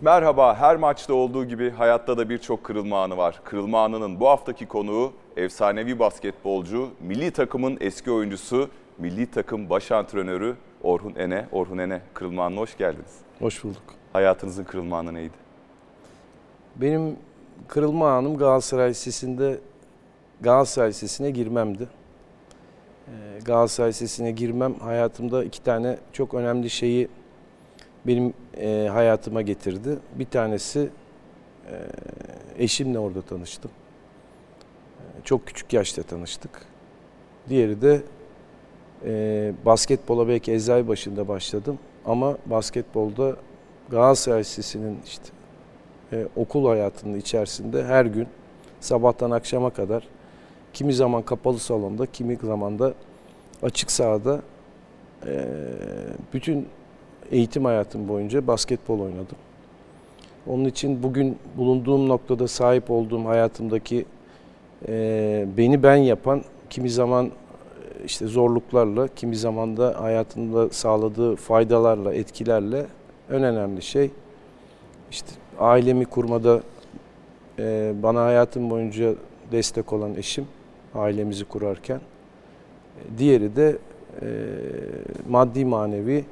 Merhaba, her maçta olduğu gibi hayatta da birçok kırılma anı var. Kırılma anının bu haftaki konuğu efsanevi basketbolcu, milli takımın eski oyuncusu, milli takım baş antrenörü Orhun Ene. Orhun Ene, kırılma anına hoş geldiniz. Hoş bulduk. Hayatınızın kırılma anı neydi? Benim kırılma anım Galatasaray Lisesi'nde Galatasaray Lisesi'ne girmemdi. Ee, Galatasaray Lisesi'ne girmem hayatımda iki tane çok önemli şeyi benim e, hayatıma getirdi. Bir tanesi e, eşimle orada tanıştım. E, Çok küçük yaşta tanıştık. Diğeri de e, basketbola belki Eczacı başında başladım ama basketbolda Galatasaray Lisesi'nin işte e, okul hayatının içerisinde her gün sabahtan akşama kadar kimi zaman kapalı salonda, kimi zaman da açık sahada e, bütün eğitim hayatım boyunca basketbol oynadım. Onun için bugün bulunduğum noktada sahip olduğum hayatımdaki e, beni ben yapan kimi zaman e, işte zorluklarla, kimi zaman da hayatımda sağladığı faydalarla, etkilerle en önemli şey işte ailemi kurmada e, bana hayatım boyunca destek olan eşim, ailemizi kurarken. E, Diğeri de e, maddi manevi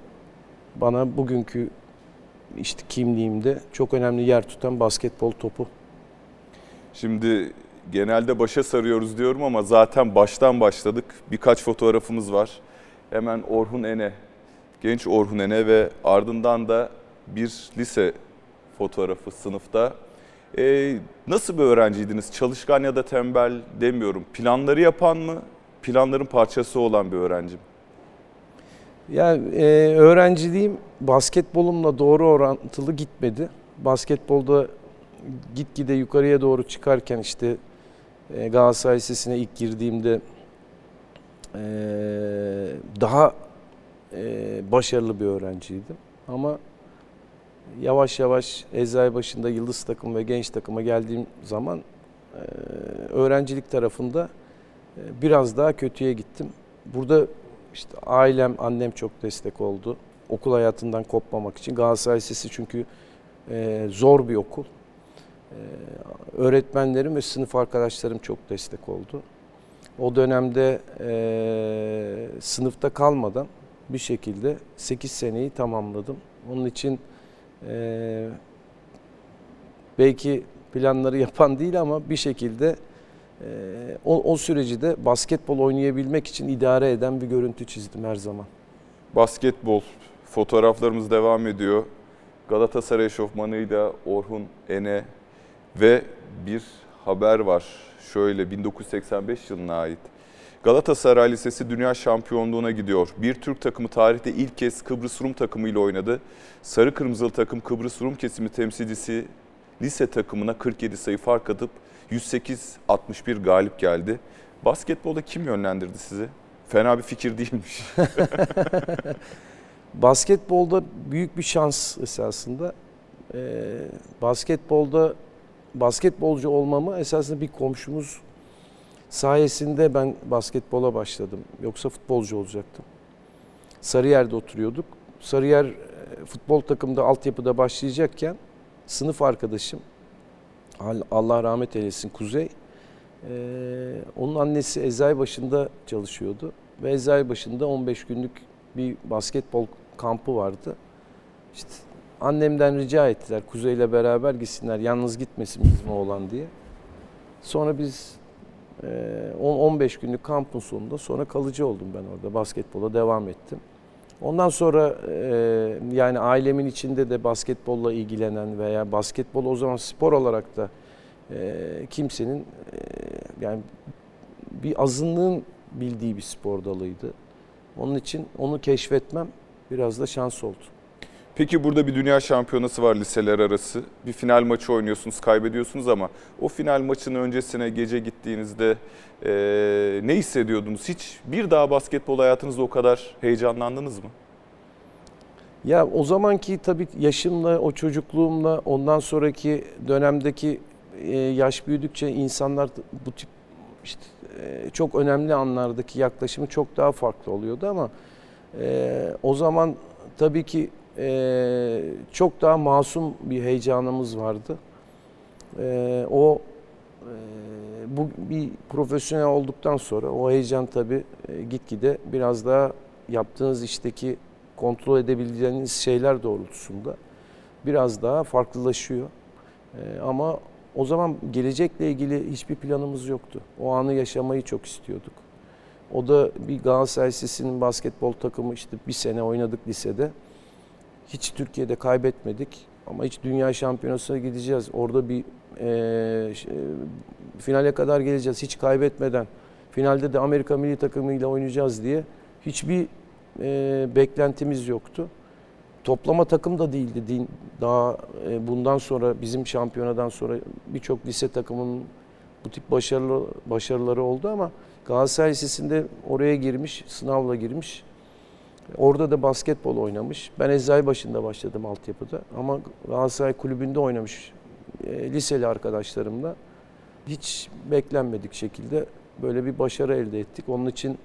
bana bugünkü işte kimliğimde çok önemli yer tutan basketbol topu. Şimdi genelde başa sarıyoruz diyorum ama zaten baştan başladık. Birkaç fotoğrafımız var. Hemen Orhun Ene, genç Orhun Ene ve ardından da bir lise fotoğrafı sınıfta. Ee, nasıl bir öğrenciydiniz? Çalışkan ya da tembel demiyorum. Planları yapan mı? Planların parçası olan bir öğrencim. Yani e, öğrenciliğim basketbolumla doğru orantılı gitmedi. Basketbolda gitgide yukarıya doğru çıkarken işte e, Galatasaray Lisesi'ne ilk girdiğimde e, daha e, başarılı bir öğrenciydim. Ama yavaş yavaş Eczacı başında yıldız takım ve genç takıma geldiğim zaman e, öğrencilik tarafında e, biraz daha kötüye gittim. Burada işte ailem, annem çok destek oldu. Okul hayatından kopmamak için. Galatasaray Lisesi çünkü e, zor bir okul. E, öğretmenlerim ve sınıf arkadaşlarım çok destek oldu. O dönemde e, sınıfta kalmadan bir şekilde 8 seneyi tamamladım. Onun için e, belki planları yapan değil ama bir şekilde o, o süreci de basketbol oynayabilmek için idare eden bir görüntü çizdim her zaman. Basketbol fotoğraflarımız devam ediyor. Galatasaray eşofmanıyla Orhun Ene ve bir haber var. Şöyle 1985 yılına ait. Galatasaray Lisesi dünya şampiyonluğuna gidiyor. Bir Türk takımı tarihte ilk kez Kıbrıs Rum takımıyla oynadı. Sarı Kırmızılı takım Kıbrıs Rum kesimi temsilcisi lise takımına 47 sayı fark atıp 108-61 galip geldi. Basketbolda kim yönlendirdi sizi? Fena bir fikir değilmiş. Basketbolda büyük bir şans esasında. Ee, basketbolda basketbolcu olmamı esasında bir komşumuz sayesinde ben basketbola başladım. Yoksa futbolcu olacaktım. Sarıyer'de oturuyorduk. Sarıyer e, futbol takımda altyapıda başlayacakken sınıf arkadaşım Allah rahmet eylesin Kuzey. Ee, onun annesi Eczacı başında çalışıyordu. Ve Eczacı başında 15 günlük bir basketbol kampı vardı. İşte annemden rica ettiler Kuzey'le beraber gitsinler. Yalnız gitmesin bizim oğlan diye. Sonra biz e, 10-15 günlük kampın sonunda sonra kalıcı oldum ben orada. Basketbola devam ettim. Ondan sonra e, yani ailemin içinde de basketbolla ilgilenen veya basketbol o zaman spor olarak da e, kimsenin e, yani bir azınlığın bildiği bir spor dalıydı. Onun için onu keşfetmem biraz da şans oldu. Peki burada bir dünya şampiyonası var liseler arası. Bir final maçı oynuyorsunuz, kaybediyorsunuz ama o final maçının öncesine gece gittiğinizde e, ne hissediyordunuz? Hiç bir daha basketbol hayatınızda o kadar heyecanlandınız mı? Ya o zamanki tabii yaşımla, o çocukluğumla, ondan sonraki dönemdeki e, yaş büyüdükçe insanlar bu tip işte çok önemli anlardaki yaklaşımı çok daha farklı oluyordu ama e, o zaman tabii ki e, çok daha masum bir heyecanımız vardı. E, o e, bu bir profesyonel olduktan sonra o heyecan tabii e, gitgide biraz daha yaptığınız işteki kontrol edebileceğiniz şeyler doğrultusunda biraz daha farklılaşıyor. E, ama o zaman gelecekle ilgili hiçbir planımız yoktu. O anı yaşamayı çok istiyorduk. O da bir Galatasaray Lisesi'nin basketbol takımı işte bir sene oynadık lisede. Hiç Türkiye'de kaybetmedik ama hiç dünya şampiyonasına gideceğiz. Orada bir e, e, finale kadar geleceğiz hiç kaybetmeden. Finalde de Amerika milli takımıyla oynayacağız diye hiçbir e, beklentimiz yoktu. Toplama takım da değildi. Din- Daha e, bundan sonra bizim şampiyonadan sonra birçok lise takımının bu tip başarılı başarıları oldu ama Galatasaray Lisesi'nde oraya girmiş, sınavla girmiş. Orada da basketbol oynamış. Ben Eczacıbaşı'nda başladım altyapıda ama Galatasaray Kulübü'nde oynamış e, liseli arkadaşlarımla. Hiç beklenmedik şekilde böyle bir başarı elde ettik. Onun için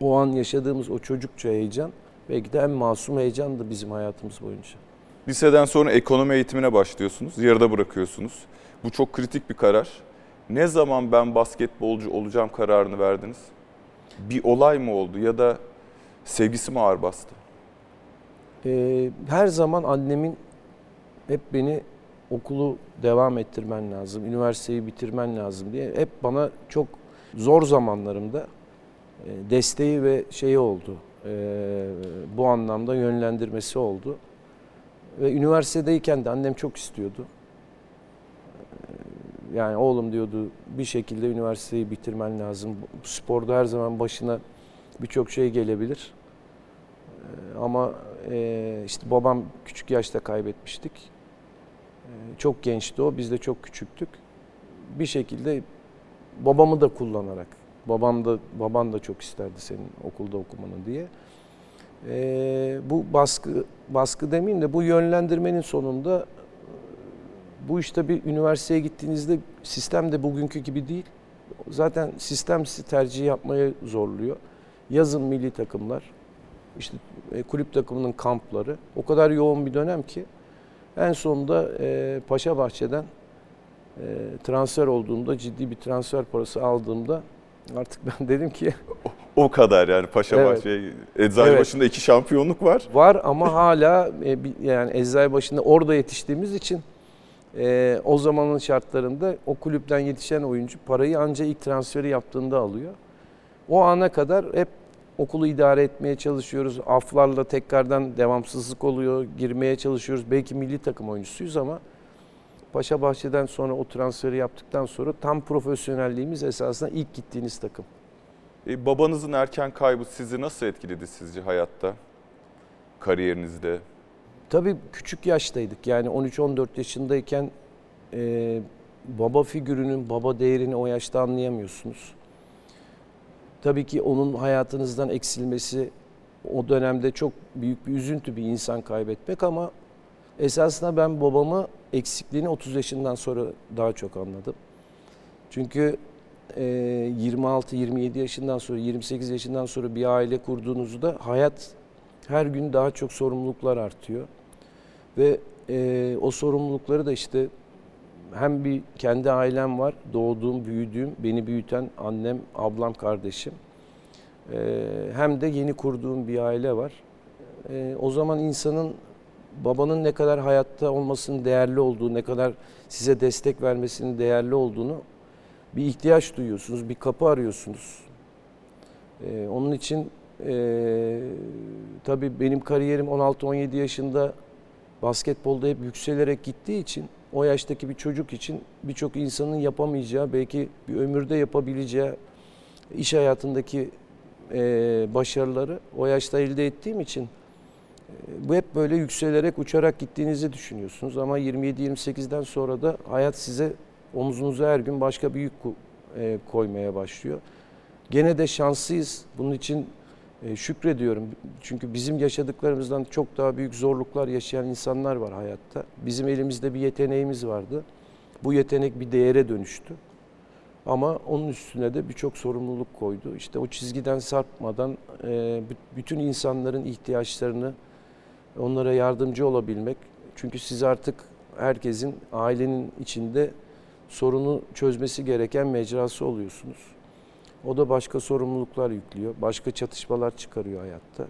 o an yaşadığımız o çocukça heyecan belki de en masum heyecandı bizim hayatımız boyunca. Liseden sonra ekonomi eğitimine başlıyorsunuz, yarıda bırakıyorsunuz. Bu çok kritik bir karar. Ne zaman ben basketbolcu olacağım kararını verdiniz? Bir olay mı oldu ya da sevgisi mi ağır bastı? Ee, her zaman annemin hep beni okulu devam ettirmen lazım, üniversiteyi bitirmen lazım diye hep bana çok zor zamanlarımda e, desteği ve şeyi oldu. E, bu anlamda yönlendirmesi oldu. Ve üniversitedeyken de annem çok istiyordu. E, Yani oğlum diyordu bir şekilde üniversiteyi bitirmen lazım. Sporda her zaman başına birçok şey gelebilir. E, Ama e, işte babam küçük yaşta kaybetmiştik. E, Çok gençti o, biz de çok küçüktük. Bir şekilde babamı da kullanarak, babam da baban da çok isterdi senin okulda okumanı diye. E, bu baskı baskı demeyeyim de bu yönlendirmenin sonunda bu işte bir üniversiteye gittiğinizde sistem de bugünkü gibi değil. Zaten sistem sizi tercih yapmaya zorluyor. Yazın milli takımlar, işte e, kulüp takımının kampları o kadar yoğun bir dönem ki en sonunda e, Paşa Bahçe'den e, transfer olduğumda ciddi bir transfer parası aldığımda artık ben dedim ki O kadar yani Paşabahçe, Eczacıbaşı'nda iki şampiyonluk var. var ama hala e, yani Eczacıbaşı'nda orada yetiştiğimiz için e, o zamanın şartlarında o kulüpten yetişen oyuncu parayı ancak ilk transferi yaptığında alıyor. O ana kadar hep okulu idare etmeye çalışıyoruz. Aflarla tekrardan devamsızlık oluyor. Girmeye çalışıyoruz. Belki milli takım oyuncusuyuz ama Paşa Bahçe'den sonra o transferi yaptıktan sonra tam profesyonelliğimiz esasında ilk gittiğiniz takım. E, babanızın erken kaybı sizi nasıl etkiledi sizce hayatta, kariyerinizde? Tabii küçük yaştaydık. Yani 13-14 yaşındayken e, baba figürünün, baba değerini o yaşta anlayamıyorsunuz. Tabii ki onun hayatınızdan eksilmesi o dönemde çok büyük bir üzüntü bir insan kaybetmek ama esasında ben babamı eksikliğini 30 yaşından sonra daha çok anladım. Çünkü e, 26-27 yaşından sonra, 28 yaşından sonra bir aile kurduğunuzda hayat her gün daha çok sorumluluklar artıyor. Ve o sorumlulukları da işte hem bir kendi ailem var, doğduğum, büyüdüğüm, beni büyüten annem, ablam, kardeşim. E, hem de yeni kurduğum bir aile var. E, o zaman insanın babanın ne kadar hayatta olmasının değerli olduğu, ne kadar size destek vermesinin değerli olduğunu bir ihtiyaç duyuyorsunuz, bir kapı arıyorsunuz. E, onun için e, tabii benim kariyerim 16-17 yaşında basketbolda hep yükselerek gittiği için o yaştaki bir çocuk için birçok insanın yapamayacağı belki bir ömürde yapabileceği iş hayatındaki e, başarıları o yaşta elde ettiğim için e, bu hep böyle yükselerek uçarak gittiğinizi düşünüyorsunuz ama 27-28'den sonra da hayat size omuzunuza her gün başka bir yük e, koymaya başlıyor. Gene de şanslıyız. Bunun için şükrediyorum. Çünkü bizim yaşadıklarımızdan çok daha büyük zorluklar yaşayan insanlar var hayatta. Bizim elimizde bir yeteneğimiz vardı. Bu yetenek bir değere dönüştü. Ama onun üstüne de birçok sorumluluk koydu. İşte o çizgiden sarkmadan e, bütün insanların ihtiyaçlarını onlara yardımcı olabilmek. Çünkü siz artık herkesin ailenin içinde sorunu çözmesi gereken mecrası oluyorsunuz. O da başka sorumluluklar yüklüyor, başka çatışmalar çıkarıyor hayatta.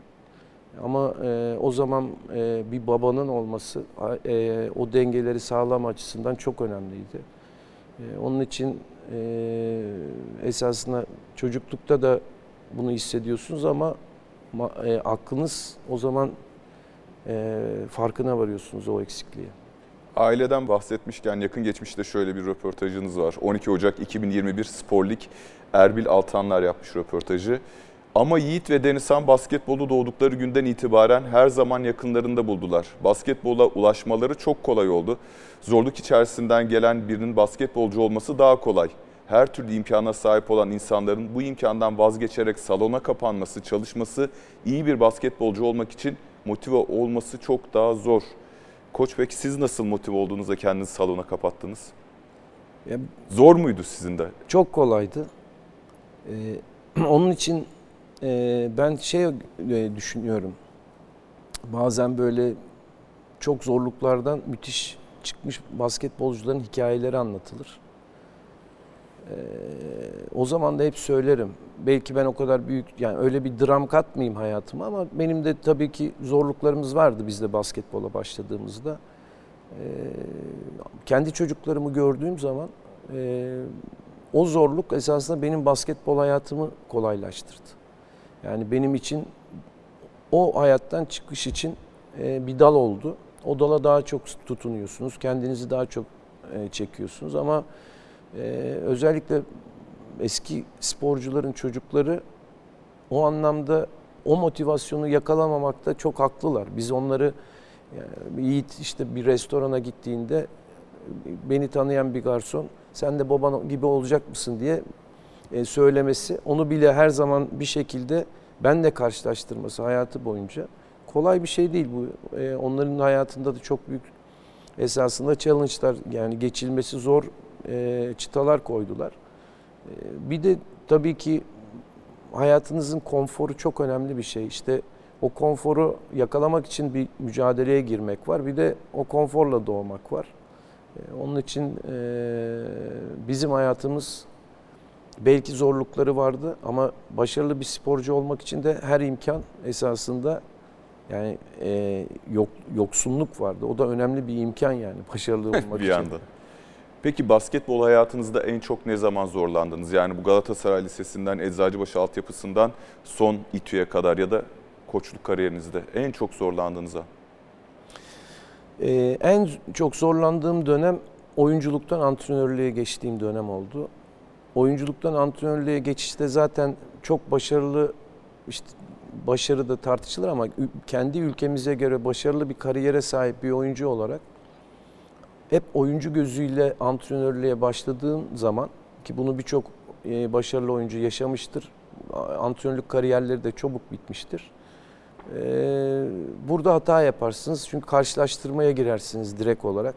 Ama e, o zaman e, bir babanın olması e, o dengeleri sağlama açısından çok önemliydi. E, onun için e, esasında çocuklukta da bunu hissediyorsunuz ama ma- e, aklınız o zaman e, farkına varıyorsunuz o eksikliği. Aileden bahsetmişken yakın geçmişte şöyle bir röportajınız var. 12 Ocak 2021 Spor Lig Erbil Altanlar yapmış röportajı. Ama Yiğit ve Denizhan basketbolu doğdukları günden itibaren her zaman yakınlarında buldular. Basketbola ulaşmaları çok kolay oldu. Zorluk içerisinden gelen birinin basketbolcu olması daha kolay. Her türlü imkana sahip olan insanların bu imkandan vazgeçerek salona kapanması, çalışması, iyi bir basketbolcu olmak için motive olması çok daha zor. Koç peki siz nasıl motive olduğunuzda kendinizi salona kapattınız? Ya, Zor muydu sizin de? çok kolaydı. Ee, onun için e, ben şey e, düşünüyorum. Bazen böyle çok zorluklardan müthiş çıkmış basketbolcuların hikayeleri anlatılır. Ee, o zaman da hep söylerim. Belki ben o kadar büyük yani öyle bir dram katmayayım hayatıma ama benim de tabii ki zorluklarımız vardı biz de basketbola başladığımızda. Ee, kendi çocuklarımı gördüğüm zaman e, o zorluk esasında benim basketbol hayatımı kolaylaştırdı. Yani benim için o hayattan çıkış için e, bir dal oldu. O dala daha çok tutunuyorsunuz, kendinizi daha çok e, çekiyorsunuz ama e, özellikle eski sporcuların çocukları o anlamda o motivasyonu yakalamamakta çok haklılar. Biz onları yani Yiğit işte bir restorana gittiğinde beni tanıyan bir garson sen de baban gibi olacak mısın diye e, söylemesi onu bile her zaman bir şekilde benle karşılaştırması hayatı boyunca kolay bir şey değil bu. E, onların hayatında da çok büyük esasında challenge'lar yani geçilmesi zor e, çıtalar koydular. E, bir de tabii ki hayatınızın konforu çok önemli bir şey. İşte o konforu yakalamak için bir mücadeleye girmek var. Bir de o konforla doğmak var. E, Onun için e, bizim hayatımız belki zorlukları vardı ama başarılı bir sporcu olmak için de her imkan esasında yani e, yok, yoksunluk vardı. O da önemli bir imkan yani başarılı olmak bir için. yandan. Peki basketbol hayatınızda en çok ne zaman zorlandınız? Yani bu Galatasaray Lisesi'nden, Eczacıbaşı altyapısından son İTÜ'ye kadar ya da koçluk kariyerinizde en çok zorlandığınız an? Ee, en çok zorlandığım dönem oyunculuktan antrenörlüğe geçtiğim dönem oldu. Oyunculuktan antrenörlüğe geçişte zaten çok başarılı işte başarı da tartışılır ama kendi ülkemize göre başarılı bir kariyere sahip bir oyuncu olarak hep oyuncu gözüyle antrenörlüğe başladığım zaman ki bunu birçok e, başarılı oyuncu yaşamıştır. Antrenörlük kariyerleri de çabuk bitmiştir. Ee, burada hata yaparsınız çünkü karşılaştırmaya girersiniz direkt olarak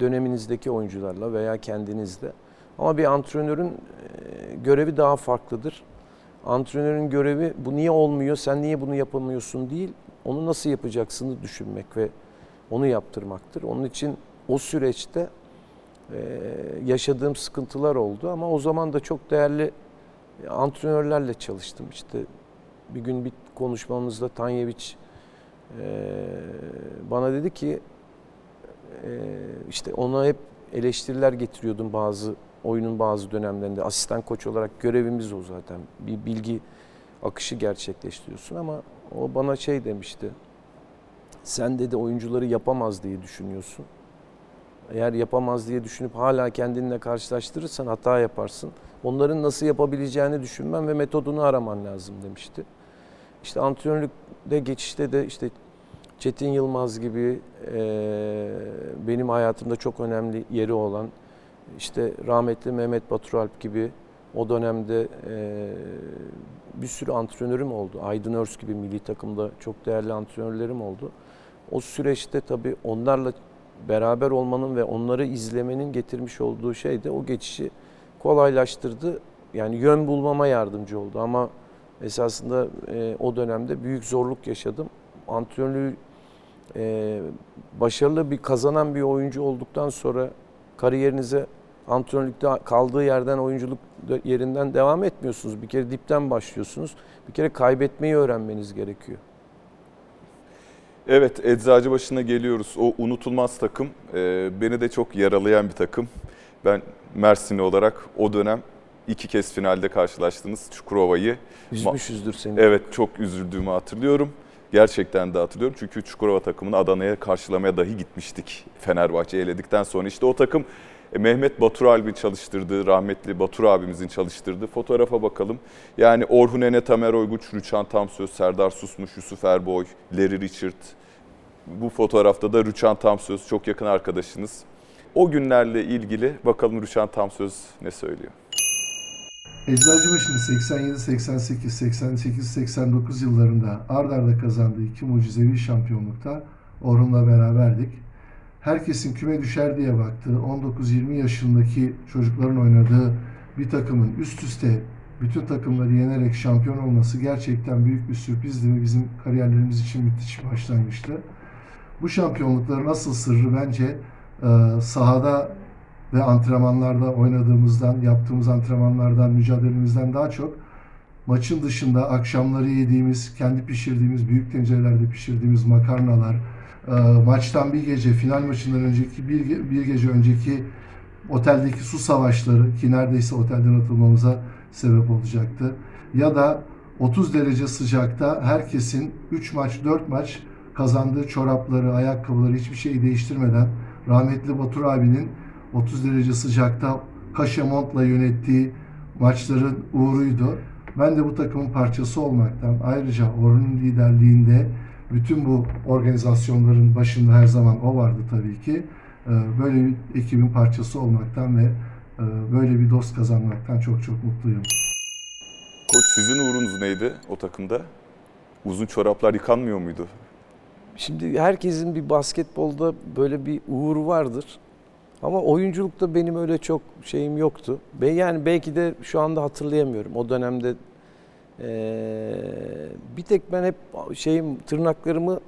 döneminizdeki oyuncularla veya kendinizle. Ama bir antrenörün e, görevi daha farklıdır. Antrenörün görevi bu niye olmuyor, sen niye bunu yapamıyorsun değil, onu nasıl yapacaksını düşünmek ve onu yaptırmaktır. Onun için o süreçte e, yaşadığım sıkıntılar oldu ama o zaman da çok değerli antrenörlerle çalıştım. İşte bir gün bir konuşmamızda Tanyeviç e, bana dedi ki e, işte ona hep eleştiriler getiriyordum bazı oyunun bazı dönemlerinde. Asistan koç olarak görevimiz o zaten. Bir bilgi akışı gerçekleştiriyorsun ama o bana şey demişti. Sen dedi oyuncuları yapamaz diye düşünüyorsun. Eğer yapamaz diye düşünüp hala kendinle karşılaştırırsan hata yaparsın. Onların nasıl yapabileceğini düşünmen ve metodunu araman lazım demişti. İşte antrenörlükte geçişte de işte Çetin Yılmaz gibi e, benim hayatımda çok önemli yeri olan işte rahmetli Mehmet Baturalp gibi o dönemde e, bir sürü antrenörüm oldu. Aydın Örs gibi milli takımda çok değerli antrenörlerim oldu. O süreçte tabii onlarla beraber olmanın ve onları izlemenin getirmiş olduğu şey de o geçişi kolaylaştırdı. Yani yön bulmama yardımcı oldu ama esasında e, o dönemde büyük zorluk yaşadım. Antrenörlüğü e, başarılı bir kazanan bir oyuncu olduktan sonra kariyerinize antrenörlükte kaldığı yerden oyunculuk yerinden devam etmiyorsunuz. Bir kere dipten başlıyorsunuz. Bir kere kaybetmeyi öğrenmeniz gerekiyor. Evet, Eczacıbaşı'na geliyoruz. O unutulmaz takım e, beni de çok yaralayan bir takım. Ben Mersinli olarak o dönem iki kez finalde karşılaştınız Çukurova'yı. Üzmüşüzdür seni. Evet, çok üzüldüğümü hatırlıyorum. Gerçekten de hatırlıyorum. Çünkü Çukurova takımını Adana'ya karşılamaya dahi gitmiştik. Fenerbahçe eledikten sonra. işte o takım e, Mehmet Batur Albi çalıştırdığı, rahmetli Batur abimizin çalıştırdığı fotoğrafa bakalım. Yani Orhun Ene, Tamer Oyguç, Rüçhan Tamsöz, Serdar Susmuş, Yusuf Erboy, Larry Richard. Bu fotoğrafta da Rüçhan Tamsöz çok yakın arkadaşınız. O günlerle ilgili bakalım Rüçhan Tamsöz ne söylüyor? Eczacıbaşı'nın 87, 88, 88, 89 yıllarında ard arda kazandığı iki mucizevi şampiyonlukta Orhun'la beraberdik. Herkesin küme düşer diye baktığı 19-20 yaşındaki çocukların oynadığı bir takımın üst üste bütün takımları yenerek şampiyon olması gerçekten büyük bir sürprizdi ve bizim kariyerlerimiz için müthiş bir başlangıçtı. Bu şampiyonlukların asıl sırrı bence sahada ve antrenmanlarda oynadığımızdan, yaptığımız antrenmanlardan, mücadelemizden daha çok maçın dışında akşamları yediğimiz, kendi pişirdiğimiz, büyük tencerelerde pişirdiğimiz makarnalar, e, maçtan bir gece, final maçından önceki bir, bir gece önceki oteldeki su savaşları ki neredeyse otelden atılmamıza sebep olacaktı. Ya da 30 derece sıcakta herkesin 3 maç, 4 maç kazandığı çorapları, ayakkabıları hiçbir şeyi değiştirmeden rahmetli Batur abinin 30 derece sıcakta Kaşemont'la yönettiği maçların uğruydu. Ben de bu takımın parçası olmaktan ayrıca Orhun'un liderliğinde bütün bu organizasyonların başında her zaman o vardı tabii ki. Ee, böyle bir ekibin parçası olmaktan ve e, böyle bir dost kazanmaktan çok çok mutluyum. Koç sizin uğrunuz neydi o takımda? Uzun çoraplar yıkanmıyor muydu? Şimdi herkesin bir basketbolda böyle bir uğur vardır. Ama oyunculukta benim öyle çok şeyim yoktu. Ben yani belki de şu anda hatırlayamıyorum. O dönemde ee, bir tek ben hep şeyim tırnaklarımı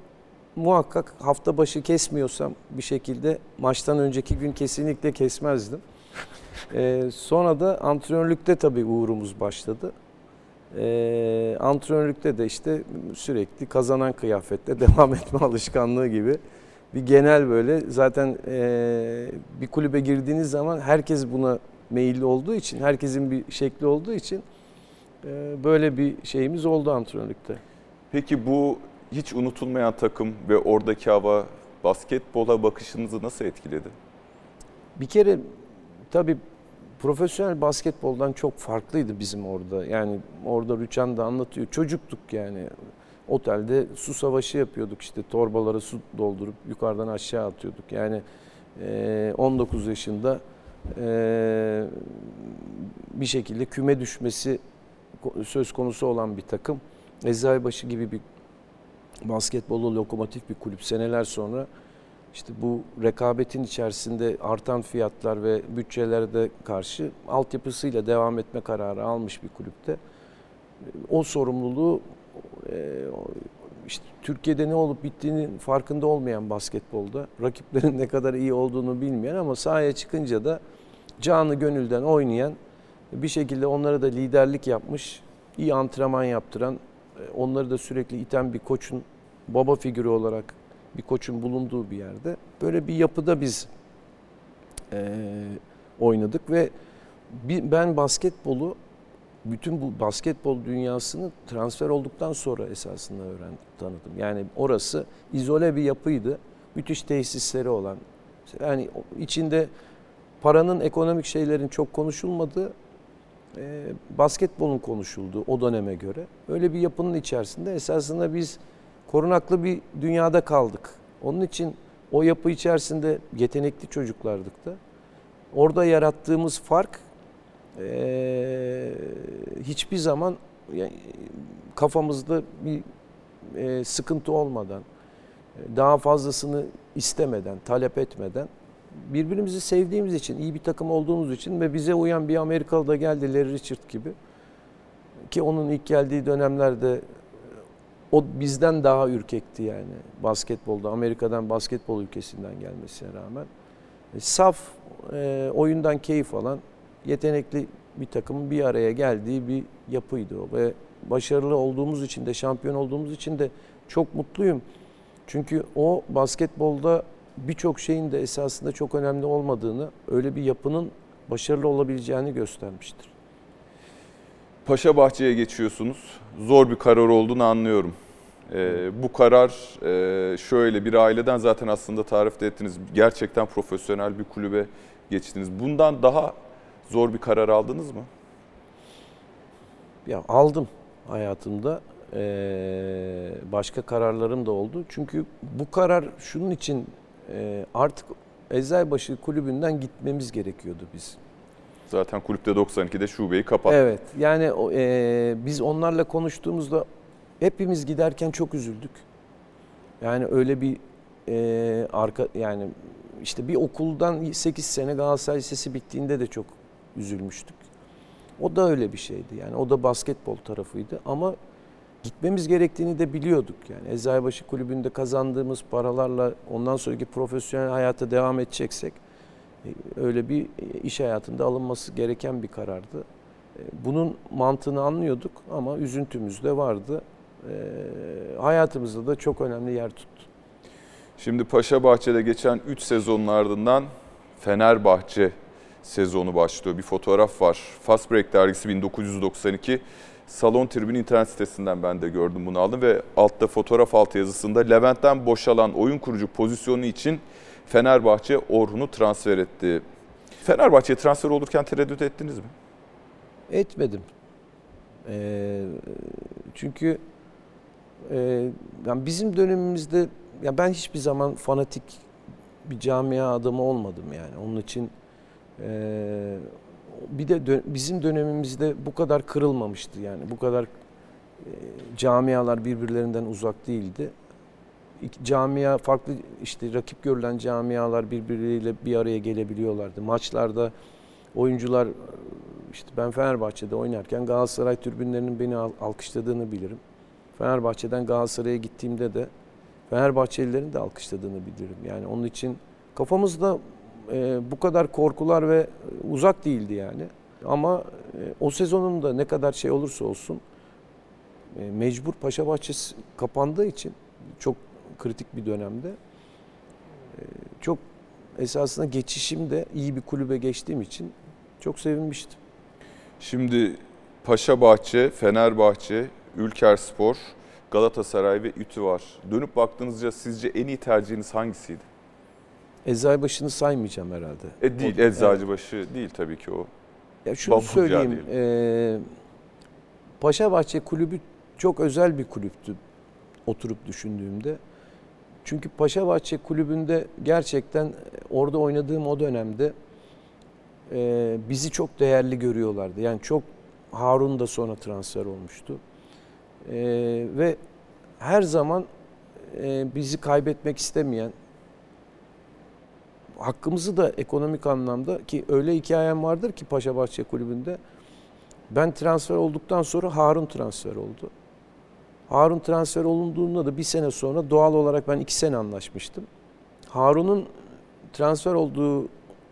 muhakkak hafta başı kesmiyorsam bir şekilde maçtan önceki gün kesinlikle kesmezdim. Ee, sonra da antrenörlükte tabii uğrumuz başladı. Ee, antrenörlükte de işte sürekli kazanan kıyafetle devam etme alışkanlığı gibi bir genel böyle zaten e, bir kulübe girdiğiniz zaman herkes buna meyilli olduğu için, herkesin bir şekli olduğu için e, böyle bir şeyimiz oldu antrenörlükte. Peki bu hiç unutulmayan takım ve oradaki hava basketbola bakışınızı nasıl etkiledi? Bir kere tabii profesyonel basketboldan çok farklıydı bizim orada. Yani orada Rüçhan da anlatıyor. Çocuktuk yani. Otelde su savaşı yapıyorduk işte torbalara su doldurup yukarıdan aşağı atıyorduk. Yani 19 yaşında bir şekilde küme düşmesi söz konusu olan bir takım. Eczacıbaşı gibi bir basketbolu lokomotif bir kulüp seneler sonra işte bu rekabetin içerisinde artan fiyatlar ve bütçelerde karşı altyapısıyla devam etme kararı almış bir kulüpte. O sorumluluğu işte Türkiye'de ne olup bittiğinin farkında olmayan basketbolda, rakiplerin ne kadar iyi olduğunu bilmeyen ama sahaya çıkınca da canı gönülden oynayan, bir şekilde onlara da liderlik yapmış, iyi antrenman yaptıran, onları da sürekli iten bir koçun baba figürü olarak bir koçun bulunduğu bir yerde. Böyle bir yapıda biz e, oynadık ve ben basketbolu bütün bu basketbol dünyasını transfer olduktan sonra esasında öğrendim, tanıdım. Yani orası izole bir yapıydı. Müthiş tesisleri olan. Yani içinde paranın, ekonomik şeylerin çok konuşulmadığı, e, basketbolun konuşulduğu o döneme göre. Öyle bir yapının içerisinde esasında biz korunaklı bir dünyada kaldık. Onun için o yapı içerisinde yetenekli çocuklardık da. Orada yarattığımız fark e, hiçbir zaman kafamızda bir e, sıkıntı olmadan, daha fazlasını istemeden, talep etmeden birbirimizi sevdiğimiz için, iyi bir takım olduğumuz için ve bize uyan bir Amerikalı da geldi Larry Richard gibi ki onun ilk geldiği dönemlerde o bizden daha ürkekti yani basketbolda. Amerika'dan basketbol ülkesinden gelmesine rağmen. E, saf e, oyundan keyif alan yetenekli bir takımın bir araya geldiği bir yapıydı o. Ve başarılı olduğumuz için de şampiyon olduğumuz için de çok mutluyum. Çünkü o basketbolda birçok şeyin de esasında çok önemli olmadığını, öyle bir yapının başarılı olabileceğini göstermiştir. Paşa Bahçe'ye geçiyorsunuz. Zor bir karar olduğunu anlıyorum. Ee, bu karar e, şöyle bir aileden zaten aslında tarif ettiniz. Gerçekten profesyonel bir kulübe geçtiniz. Bundan daha zor bir karar aldınız mı? Ya aldım hayatımda. Ee, başka kararlarım da oldu. Çünkü bu karar şunun için e, artık Eczacıbaşı kulübünden gitmemiz gerekiyordu biz. Zaten kulüpte 92'de şubeyi kapattı. Evet. Yani e, biz onlarla konuştuğumuzda hepimiz giderken çok üzüldük. Yani öyle bir e, arka yani işte bir okuldan 8 sene Galatasaray Lisesi bittiğinde de çok üzülmüştük. O da öyle bir şeydi. Yani o da basketbol tarafıydı ama gitmemiz gerektiğini de biliyorduk. Yani Eczacıbaşı Kulübü'nde kazandığımız paralarla ondan sonraki profesyonel hayata devam edeceksek e, öyle bir iş hayatında alınması gereken bir karardı. E, Bunun mantığını anlıyorduk ama üzüntümüz de vardı. E, Hayatımızda da çok önemli yer tuttu. Şimdi Paşa Bahçe'de geçen 3 sezonun ardından Fenerbahçe sezonu başlıyor. Bir fotoğraf var. Fast Break dergisi 1992. Salon Tribün internet sitesinden ben de gördüm bunu aldım ve altta fotoğraf altı yazısında Levent'ten boşalan oyun kurucu pozisyonu için Fenerbahçe Orhun'u transfer etti. Fenerbahçe'ye transfer olurken tereddüt ettiniz mi? Etmedim. Ee, çünkü e, yani bizim dönemimizde ya ben hiçbir zaman fanatik bir camia adamı olmadım yani. Onun için e, bir de dö- bizim dönemimizde bu kadar kırılmamıştı yani. Bu kadar e, camialar birbirlerinden uzak değildi. İki- Camia farklı işte rakip görülen camialar birbirleriyle bir araya gelebiliyorlardı. Maçlarda oyuncular işte ben Fenerbahçe'de oynarken Galatasaray tribünlerinin beni al- alkışladığını bilirim. Fenerbahçe'den Galatasaray'a gittiğimde de Fenerbahçelilerin de alkışladığını bilirim. Yani onun için kafamızda bu kadar korkular ve uzak değildi yani. Ama e, o sezonun da ne kadar şey olursa olsun e, mecbur Paşa Bahçesi kapandığı için çok kritik bir dönemde e, çok esasında geçişimde iyi bir kulübe geçtiğim için çok sevinmiştim. Şimdi Paşa Bahçe, Fenerbahçe, Ülkerspor, Galatasaray ve Ütü var. Dönüp baktığınızda sizce en iyi tercihiniz hangisiydi? Eczacıbaşı'nı saymayacağım herhalde. E değil, O- Eczacıbaşı değil tabii ki o. Ya şunu Bafulca söyleyeyim. E, Paşabahçe kulübü çok özel bir kulüptü oturup düşündüğümde. Çünkü Paşabahçe kulübünde gerçekten orada oynadığım o dönemde e, bizi çok değerli görüyorlardı. Yani çok Harun da sonra transfer olmuştu. E, ve her zaman e, bizi kaybetmek istemeyen hakkımızı da ekonomik anlamda ki öyle hikayem vardır ki Paşabahçe kulübünde ben transfer olduktan sonra Harun transfer oldu. Harun transfer olunduğunda da bir sene sonra doğal olarak ben iki sene anlaşmıştım. Harun'un transfer olduğu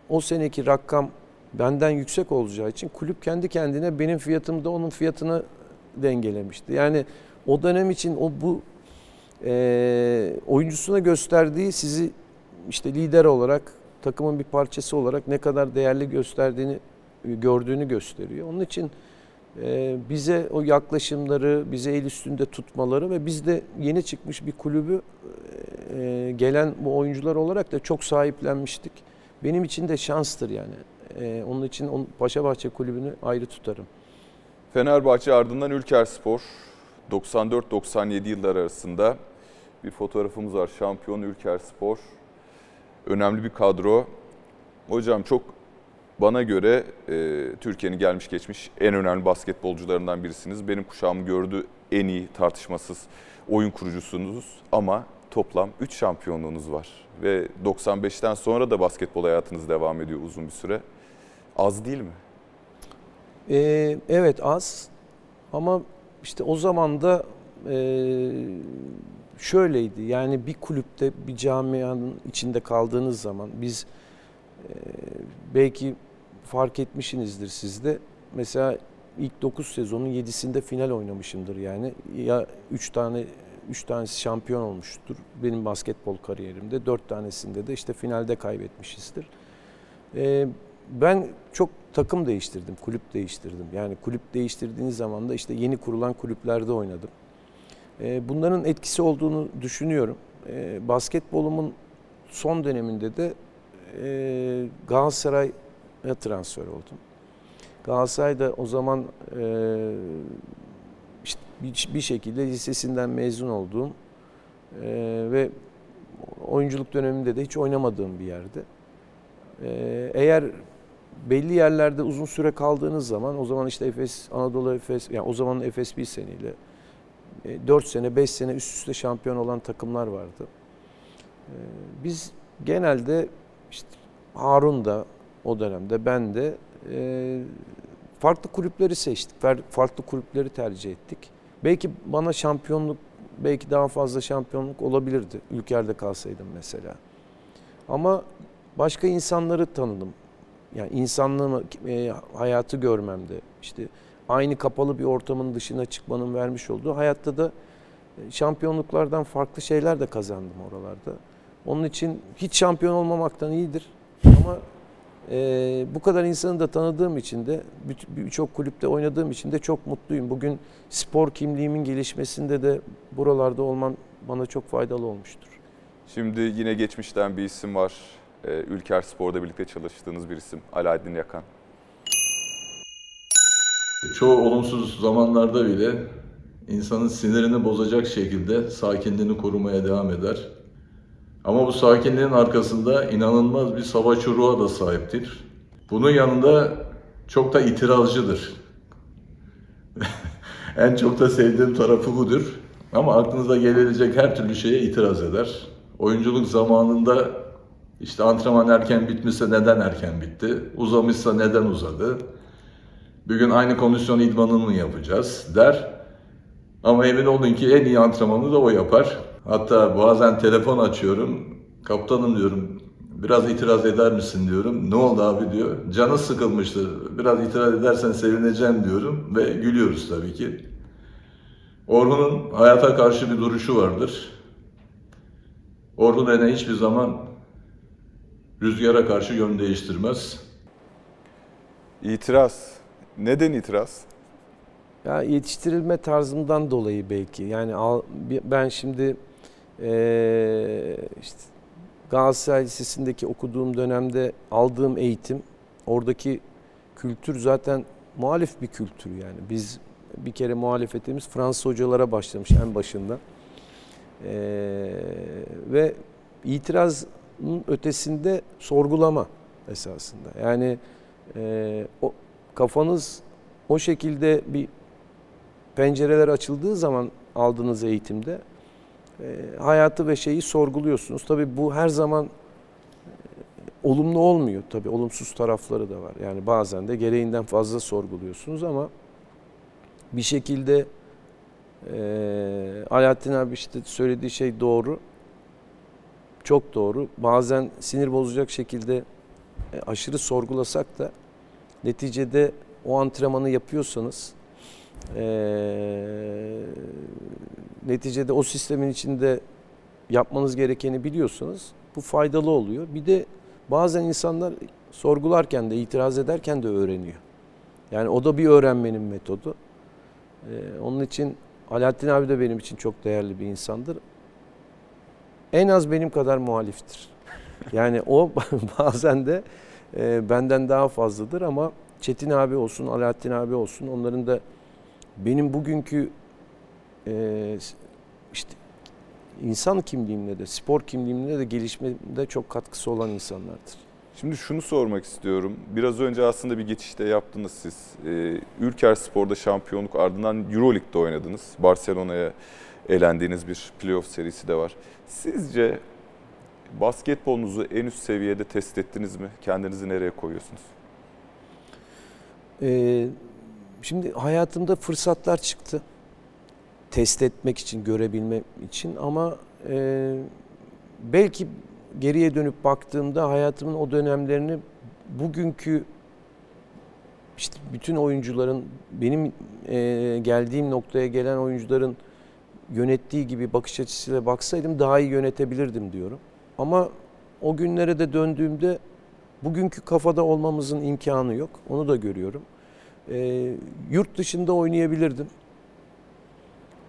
o seneki rakam benden yüksek olacağı için kulüp kendi kendine benim fiyatımda onun fiyatını dengelemişti. Yani o dönem için o bu e, oyuncusuna gösterdiği sizi işte lider olarak takımın bir parçası olarak ne kadar değerli gösterdiğini gördüğünü gösteriyor. Onun için e, bize o yaklaşımları, bize el üstünde tutmaları ve biz de yeni çıkmış bir kulübü e, gelen bu oyuncular olarak da çok sahiplenmiştik. Benim için de şanstır yani. E, onun için Paşabahçe kulübünü ayrı tutarım. Fenerbahçe ardından Ülkerspor 94-97 yıllar arasında bir fotoğrafımız var. Şampiyon Ülkerspor. Önemli bir kadro. Hocam çok bana göre e, Türkiye'nin gelmiş geçmiş en önemli basketbolcularından birisiniz. Benim kuşağım gördü en iyi tartışmasız oyun kurucusunuz ama toplam 3 şampiyonluğunuz var. Ve 95'ten sonra da basketbol hayatınız devam ediyor uzun bir süre. Az değil mi? Ee, evet az ama işte o zaman da e, şöyleydi. Yani bir kulüpte, bir camianın içinde kaldığınız zaman biz e, belki fark etmişsinizdir siz de. Mesela ilk 9 sezonun 7'sinde final oynamışımdır yani. Ya 3 tane 3 tanesi şampiyon olmuştur benim basketbol kariyerimde. 4 tanesinde de işte finalde kaybetmişizdir. Ee, ben çok takım değiştirdim, kulüp değiştirdim. Yani kulüp değiştirdiğiniz zaman da işte yeni kurulan kulüplerde oynadım. Ee, bunların etkisi olduğunu düşünüyorum. Ee, basketbolumun son döneminde de e, Galatasaray'a transfer oldum. Galatasaray'da o zaman e, işte bir, şekilde lisesinden mezun olduğum e, ve oyunculuk döneminde de hiç oynamadığım bir yerde. Eğer belli yerlerde uzun süre kaldığınız zaman o zaman işte Efes, Anadolu Efes, yani o zaman Efes bir seneyle e, 4 sene, 5 sene üst üste şampiyon olan takımlar vardı. E, biz genelde işte Harun da o dönemde ben de e, farklı kulüpleri seçtik. Farklı kulüpleri tercih ettik. Belki bana şampiyonluk, belki daha fazla şampiyonluk olabilirdi. Ülker'de kalsaydım mesela. Ama başka insanları tanıdım. Yani insanlığımı, e, hayatı görmemde, işte aynı kapalı bir ortamın dışına çıkmanın vermiş olduğu hayatta da e, şampiyonluklardan farklı şeyler de kazandım oralarda. Onun için hiç şampiyon olmamaktan iyidir. Ama e, bu kadar insanı da tanıdığım için de birçok kulüpte oynadığım için de çok mutluyum. Bugün spor kimliğimin gelişmesinde de buralarda olmam bana çok faydalı olmuştur. Şimdi yine geçmişten bir isim var. Ee, Ülker Spor'da birlikte çalıştığınız bir isim. Alaaddin Yakan. Çoğu olumsuz zamanlarda bile insanın sinirini bozacak şekilde sakinliğini korumaya devam eder. Ama bu sakinliğin arkasında inanılmaz bir savaş ruha da sahiptir. Bunun yanında çok da itirazcıdır. en çok da sevdiğim tarafı budur. Ama aklınıza gelebilecek her türlü şeye itiraz eder. Oyunculuk zamanında işte antrenman erken bitmişse neden erken bitti? Uzamışsa neden uzadı? Bugün aynı kondisyon idmanını yapacağız der. Ama emin olun ki en iyi antrenmanı da o yapar. Hatta bazen telefon açıyorum. Kaptanım diyorum biraz itiraz eder misin diyorum. Ne oldu abi diyor. Canı sıkılmıştı. Biraz itiraz edersen sevineceğim diyorum ve gülüyoruz tabii ki. Orhun'un hayata karşı bir duruşu vardır. Orhun Ene hiçbir zaman rüzgara karşı yön değiştirmez. İtiraz. Neden itiraz? Ya yetiştirilme tarzımdan dolayı belki. Yani ben şimdi ee, işte Galatasaray Lisesi'ndeki okuduğum dönemde aldığım eğitim, oradaki kültür zaten muhalif bir kültür yani. Biz bir kere muhalefetimiz Fransız hocalara başlamış en başında. Ee, ve itirazın ötesinde sorgulama esasında. Yani e, o kafanız o şekilde bir pencereler açıldığı zaman aldığınız eğitimde e, hayatı ve şeyi sorguluyorsunuz. Tabii bu her zaman e, olumlu olmuyor. Tabii olumsuz tarafları da var. Yani bazen de gereğinden fazla sorguluyorsunuz ama bir şekilde e, Alaaddin abi işte söylediği şey doğru. Çok doğru. Bazen sinir bozacak şekilde e, aşırı sorgulasak da neticede o antrenmanı yapıyorsanız e, neticede o sistemin içinde yapmanız gerekeni biliyorsanız bu faydalı oluyor. Bir de bazen insanlar sorgularken de itiraz ederken de öğreniyor. Yani o da bir öğrenmenin metodu. Ee, onun için Alaaddin abi de benim için çok değerli bir insandır. En az benim kadar muhaliftir. Yani o bazen de e, benden daha fazladır ama Çetin abi olsun, Alaaddin abi olsun onların da benim bugünkü e, işte insan kimliğimle de, spor kimliğimle de gelişmede çok katkısı olan insanlardır. Şimdi şunu sormak istiyorum. Biraz önce aslında bir geçişte yaptınız siz. Ee, Ülker Spor'da şampiyonluk ardından Euroleague'de oynadınız. Barcelona'ya elendiğiniz bir playoff serisi de var. Sizce basketbolunuzu en üst seviyede test ettiniz mi? Kendinizi nereye koyuyorsunuz? Ee, şimdi hayatımda fırsatlar çıktı. test etmek için, görebilmem için ama e, belki geriye dönüp baktığımda hayatımın o dönemlerini bugünkü işte bütün oyuncuların benim e, geldiğim noktaya gelen oyuncuların yönettiği gibi bakış açısıyla baksaydım daha iyi yönetebilirdim diyorum. Ama o günlere de döndüğümde bugünkü kafada olmamızın imkanı yok. Onu da görüyorum. E, yurt dışında oynayabilirdim.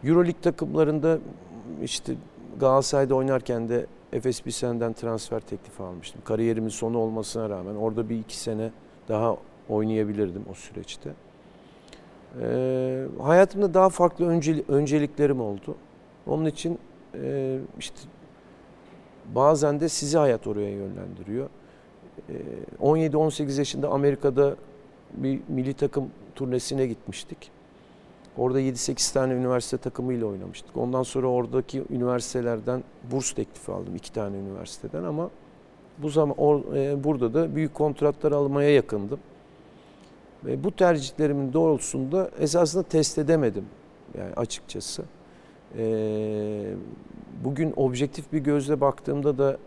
Euroleague takımlarında işte Galatasaray'da oynarken de Efes Pilsen'den transfer teklifi almıştım. Kariyerimin sonu olmasına rağmen orada bir iki sene daha oynayabilirdim o süreçte. Ee, hayatımda daha farklı önceli- önceliklerim oldu. Onun için e, işte bazen de sizi hayat oraya yönlendiriyor. Ee, 17-18 yaşında Amerika'da bir milli takım turnesine gitmiştik. Orada 7-8 tane üniversite takımıyla oynamıştık. Ondan sonra oradaki üniversitelerden burs teklifi aldım iki tane üniversiteden ama bu zaman or- e, burada da büyük kontratlar almaya yakındım. Ve bu tercihlerimin doğrultusunda esasında test edemedim yani açıkçası. Ee, bugün objektif bir gözle baktığımda da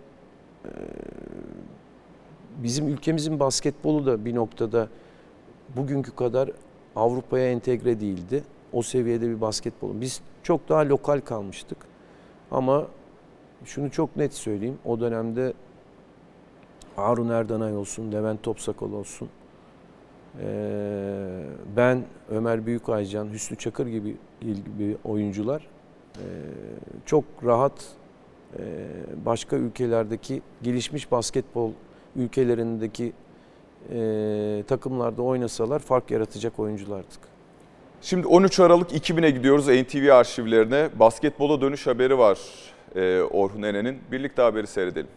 e, bizim ülkemizin basketbolu da bir noktada bugünkü kadar Avrupa'ya entegre değildi. O seviyede bir basketbol. Biz çok daha lokal kalmıştık. Ama şunu çok net söyleyeyim. O dönemde Harun Erdanay olsun, Levent Topsakal olsun, ee, ben, Ömer Büyükaycan, Hüsnü Çakır gibi gibi oyuncular çok rahat ee, başka ülkelerdeki gelişmiş basketbol ülkelerindeki ee, takımlarda oynasalar fark yaratacak oyunculardık. Şimdi 13 Aralık 2000'e gidiyoruz NTV arşivlerine. Basketbola dönüş haberi var e, Orhun Enen'in. Birlikte haberi seyredelim.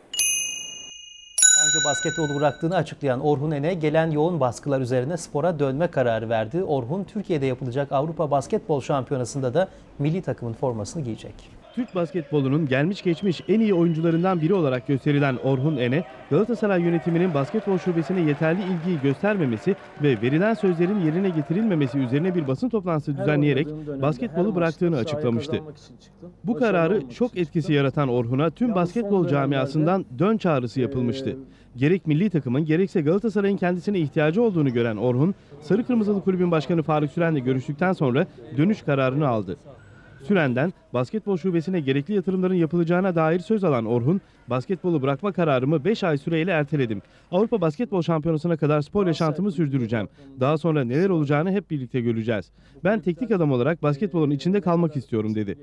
Önce basketbolu bıraktığını açıklayan Orhun Ene gelen yoğun baskılar üzerine spora dönme kararı verdi. Orhun Türkiye'de yapılacak Avrupa Basketbol Şampiyonası'nda da milli takımın formasını giyecek. Türk basketbolunun gelmiş geçmiş en iyi oyuncularından biri olarak gösterilen Orhun Ene, Galatasaray yönetiminin basketbol şubesine yeterli ilgiyi göstermemesi ve verilen sözlerin yerine getirilmemesi üzerine bir basın toplantısı düzenleyerek basketbolu bıraktığını açıklamıştı. Bu kararı şok etkisi yaratan Orhun'a tüm basketbol camiasından dön çağrısı yapılmıştı. Gerek milli takımın gerekse Galatasaray'ın kendisine ihtiyacı olduğunu gören Orhun, Sarı Kırmızılı Kulübün Başkanı Faruk Süren'le görüştükten sonra dönüş kararını aldı. Süren'den basketbol şubesine gerekli yatırımların yapılacağına dair söz alan Orhun, basketbolu bırakma kararımı 5 ay süreyle erteledim. Avrupa Basketbol Şampiyonası'na kadar spor yaşantımı sürdüreceğim. Daha sonra neler olacağını hep birlikte göreceğiz. Ben teknik adam olarak basketbolun içinde kalmak istiyorum dedi.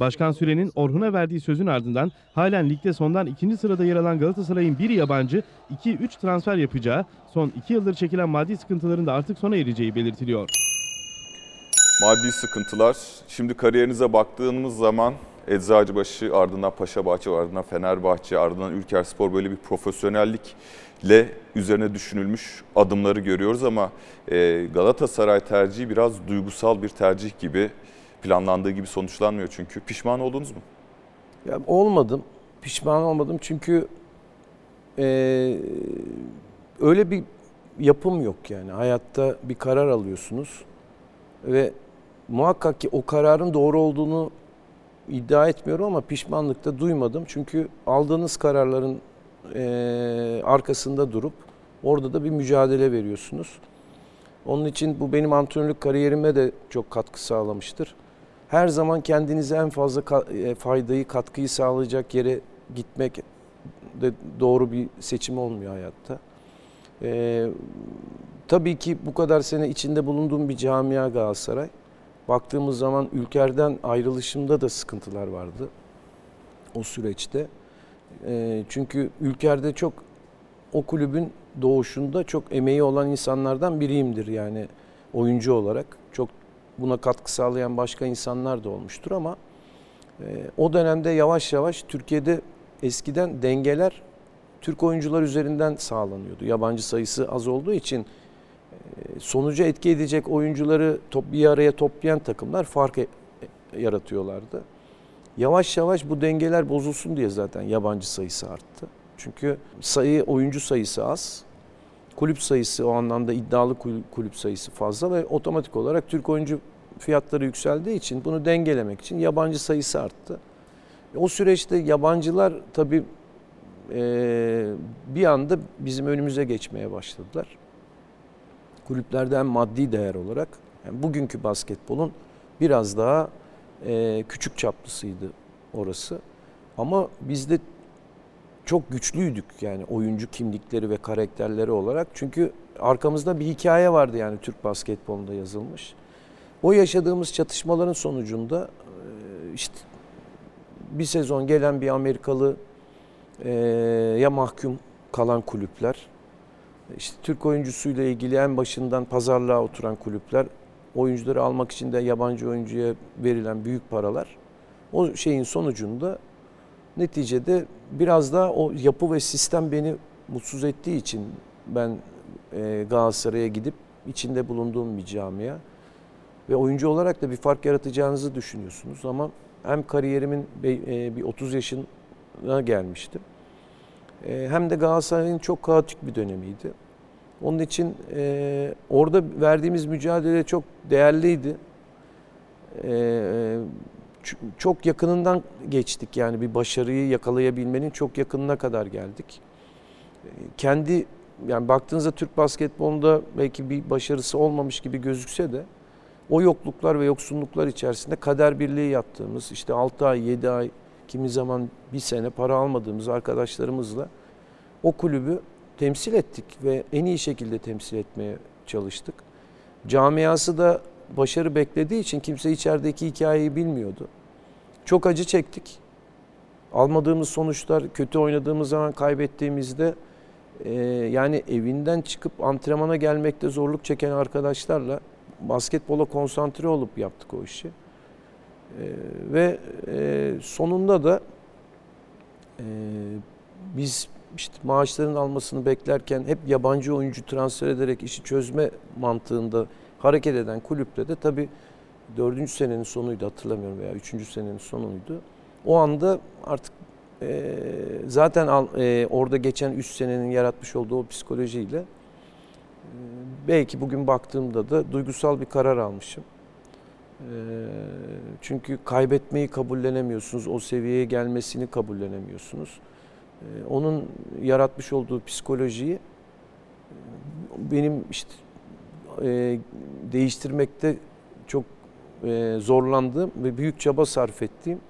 Başkan Süren'in Orhun'a verdiği sözün ardından halen ligde sondan ikinci sırada yer alan Galatasaray'ın bir yabancı 2-3 transfer yapacağı, son 2 yıldır çekilen maddi sıkıntıların da artık sona ereceği belirtiliyor. Maddi sıkıntılar. Şimdi kariyerinize baktığımız zaman Eczacıbaşı, ardından Paşabahçe, ardından Fenerbahçe, ardından Ülkerspor böyle bir profesyonellikle üzerine düşünülmüş adımları görüyoruz ama e, Galatasaray tercihi biraz duygusal bir tercih gibi planlandığı gibi sonuçlanmıyor çünkü. Pişman oldunuz mu? Ya olmadım. Pişman olmadım çünkü eee, öyle bir yapım yok yani. Hayatta bir karar alıyorsunuz ve muhakkak ki o kararın doğru olduğunu iddia etmiyorum ama pişmanlık da duymadım. Çünkü aldığınız kararların eee, arkasında durup orada da bir mücadele veriyorsunuz. Onun için bu benim antrenörlük kariyerime de çok katkı sağlamıştır. Her zaman kendinize en fazla e, faydayı, katkıyı sağlayacak yere gitmek de doğru bir seçim olmuyor hayatta. Ee, tabii ki bu kadar sene içinde bulunduğum bir camia Galatasaray. Baktığımız zaman ülkerden ayrılışımda da sıkıntılar vardı o süreçte. Ee, çünkü ülkerde çok o kulübün doğuşunda çok emeği olan insanlardan biriyimdir yani oyuncu olarak. Çok buna katkı sağlayan başka insanlar da olmuştur ama e, o dönemde yavaş yavaş Türkiye'de eskiden dengeler Türk oyuncular üzerinden sağlanıyordu. Yabancı sayısı az olduğu için sonuca etki edecek oyuncuları top, bir araya toplayan takımlar fark e- yaratıyorlardı. Yavaş yavaş bu dengeler bozulsun diye zaten yabancı sayısı arttı. Çünkü sayı oyuncu sayısı az. Kulüp sayısı o anlamda iddialı kul- kulüp sayısı fazla ve otomatik olarak Türk oyuncu fiyatları yükseldiği için bunu dengelemek için yabancı sayısı arttı. O süreçte yabancılar tabii e, bir anda bizim önümüze geçmeye başladılar. Kulüplerde hem maddi değer olarak yani bugünkü basketbolun biraz daha e, küçük çaplısıydı orası. Ama biz de çok güçlüydük yani oyuncu kimlikleri ve karakterleri olarak. Çünkü arkamızda bir hikaye vardı yani Türk basketbolunda yazılmış. O yaşadığımız çatışmaların sonucunda e, işte bir sezon gelen bir Amerikalı e, ya mahkum kalan kulüpler, işte Türk oyuncusuyla ilgili en başından pazarlığa oturan kulüpler, oyuncuları almak için de yabancı oyuncuya verilen büyük paralar. O şeyin sonucunda neticede biraz daha o yapı ve sistem beni mutsuz ettiği için ben e, Galatasaray'a gidip içinde bulunduğum bir camia ve oyuncu olarak da bir fark yaratacağınızı düşünüyorsunuz ama hem kariyerimin e, bir 30 yaşına gelmiştim. E, Hem de Galatasaray'ın çok kaotik bir dönemiydi. Onun için e, orada verdiğimiz mücadele çok değerliydi. E, ç- çok yakınından geçtik yani bir başarıyı yakalayabilmenin çok yakınına kadar geldik. E, Kendi yani baktığınızda Türk basketbolunda belki bir başarısı olmamış gibi gözükse de o yokluklar ve yoksunluklar içerisinde kader birliği yaptığımız işte 6 ay 7 ay kimi zaman bir sene para almadığımız arkadaşlarımızla o kulübü temsil ettik ve en iyi şekilde temsil etmeye çalıştık. Camiası da başarı beklediği için kimse içerideki hikayeyi bilmiyordu. Çok acı çektik. Almadığımız sonuçlar, kötü oynadığımız zaman kaybettiğimizde e, yani evinden çıkıp antrenmana gelmekte zorluk çeken arkadaşlarla basketbola konsantre olup yaptık o işi. E, ve e, sonunda da e, biz işte maaşların almasını beklerken hep yabancı oyuncu transfer ederek işi çözme mantığında hareket eden kulüple de tabii dördüncü senenin sonuydu hatırlamıyorum veya üçüncü senenin sonuydu. O anda artık e, zaten al, e, orada geçen üç senenin yaratmış olduğu o psikolojiyle e, belki bugün baktığımda da duygusal bir karar almışım. E, çünkü kaybetmeyi kabullenemiyorsunuz, o seviyeye gelmesini kabullenemiyorsunuz. E, onun yaratmış olduğu psikolojiyi e, benim işte e, değiştirmekte çok e, zorlandığım ve büyük çaba sarf ettiğim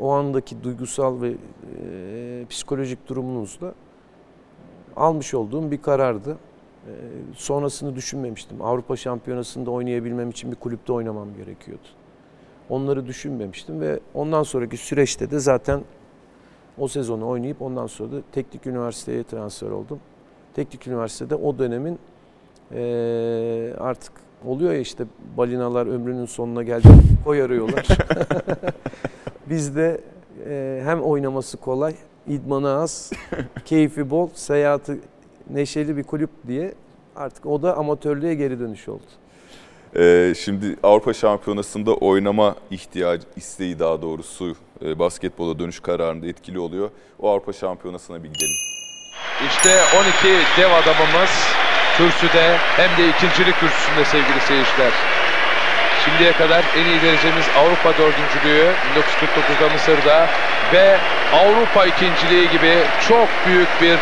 o andaki duygusal ve psikolojik durumunuzla almış olduğum bir karardı. E, sonrasını düşünmemiştim. Avrupa Şampiyonası'nda oynayabilmem için bir kulüpte oynamam gerekiyordu. Onları düşünmemiştim ve ondan sonraki süreçte de zaten o sezonu oynayıp ondan sonra da teknik üniversiteye transfer oldum. Teknik üniversitede o dönemin e, artık oluyor ya işte balinalar ömrünün sonuna geldi koy arıyorlar. Biz de e, hem oynaması kolay, idmanı az, keyfi bol, seyahati neşeli bir kulüp diye artık o da amatörlüğe geri dönüş oldu. Ee, şimdi Avrupa Şampiyonası'nda oynama ihtiyacı, isteği daha doğrusu e, basketbola dönüş kararında etkili oluyor. O Avrupa Şampiyonası'na bir gidelim. İşte 12 dev adamımız kürsüde hem de ikincilik kürsüsünde sevgili seyirciler. Şimdiye kadar en iyi derecemiz Avrupa dördüncülüğü 1949'da Mısır'da ve Avrupa ikinciliği gibi çok büyük bir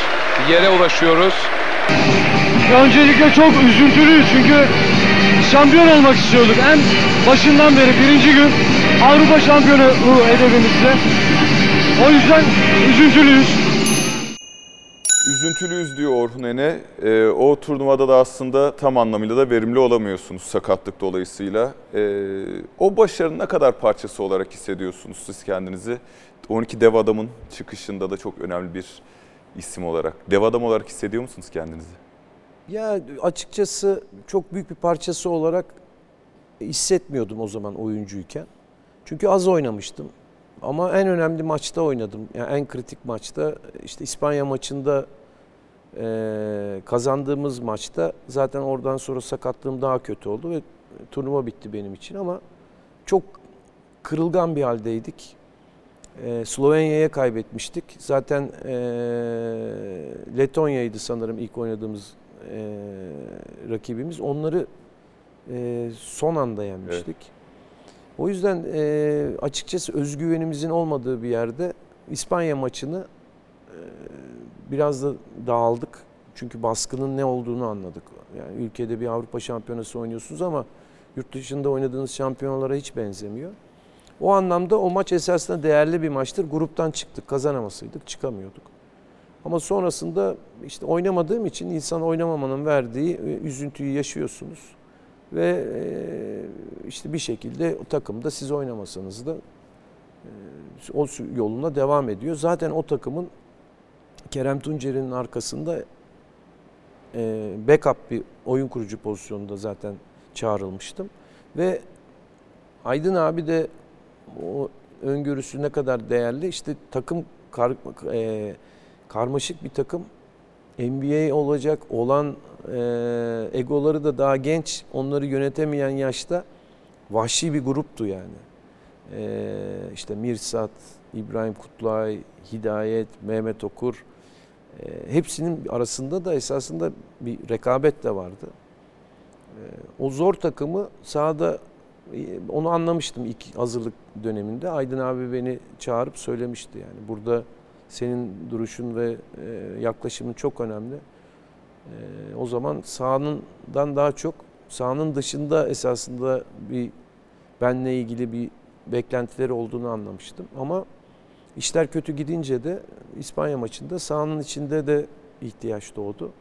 yere ulaşıyoruz. Öncelikle çok üzüntülüyüz çünkü şampiyon olmak istiyorduk. En başından beri birinci gün Avrupa şampiyonu hedefimizde. O yüzden üzüntülüyüz. Üzüntülüyüz diyor Orhun Ene. Ee, o turnuvada da aslında tam anlamıyla da verimli olamıyorsunuz sakatlık dolayısıyla. Ee, o başarının ne kadar parçası olarak hissediyorsunuz siz kendinizi? 12 dev adamın çıkışında da çok önemli bir isim olarak. Dev adam olarak hissediyor musunuz kendinizi? Ya açıkçası çok büyük bir parçası olarak hissetmiyordum o zaman oyuncuyken. Çünkü az oynamıştım. Ama en önemli maçta oynadım. Yani en kritik maçta işte İspanya maçında eee, kazandığımız maçta zaten oradan sonra sakatlığım daha kötü oldu ve turnuva bitti benim için ama çok kırılgan bir haldeydik. Eee, Slovenya'ya kaybetmiştik. Zaten eee, Letonya'ydı sanırım ilk oynadığımız eee, rakibimiz. Onları e, son anda yenmiştik. O yüzden e, açıkçası özgüvenimizin olmadığı bir yerde İspanya maçını e, biraz da dağıldık. Çünkü baskının ne olduğunu anladık. Yani ülkede bir Avrupa Şampiyonası oynuyorsunuz ama yurt dışında oynadığınız şampiyonalara hiç benzemiyor. O anlamda o maç esasında değerli bir maçtır. Gruptan çıktık, kazanamasaydık çıkamıyorduk. Ama sonrasında işte oynamadığım için insan oynamamanın verdiği üzüntüyü yaşıyorsunuz. Ve işte bir şekilde o takımda siz oynamasanız da o yoluna devam ediyor. Zaten o takımın Kerem Tuncer'in arkasında backup bir oyun kurucu pozisyonunda zaten çağrılmıştım. Ve Aydın abi de o öngörüsü ne kadar değerli. İşte takım kar, e, karmaşık bir takım. NBA olacak olan e, egoları da daha genç. Onları yönetemeyen yaşta vahşi bir gruptu yani. E, işte Mirsat, İbrahim Kutlay, Hidayet, Mehmet Okur. E, hepsinin arasında da esasında bir rekabet de vardı. E, o zor takımı sahada onu anlamıştım ilk hazırlık döneminde. Aydın abi beni çağırıp söylemişti yani. Burada senin duruşun ve e, yaklaşımın çok önemli. E, o zaman sahanından daha çok sahanın dışında esasında bir benle ilgili bir beklentileri olduğunu anlamıştım. Ama işler kötü gidince de İspanya maçında sahanın içinde de ihtiyaç doğdu.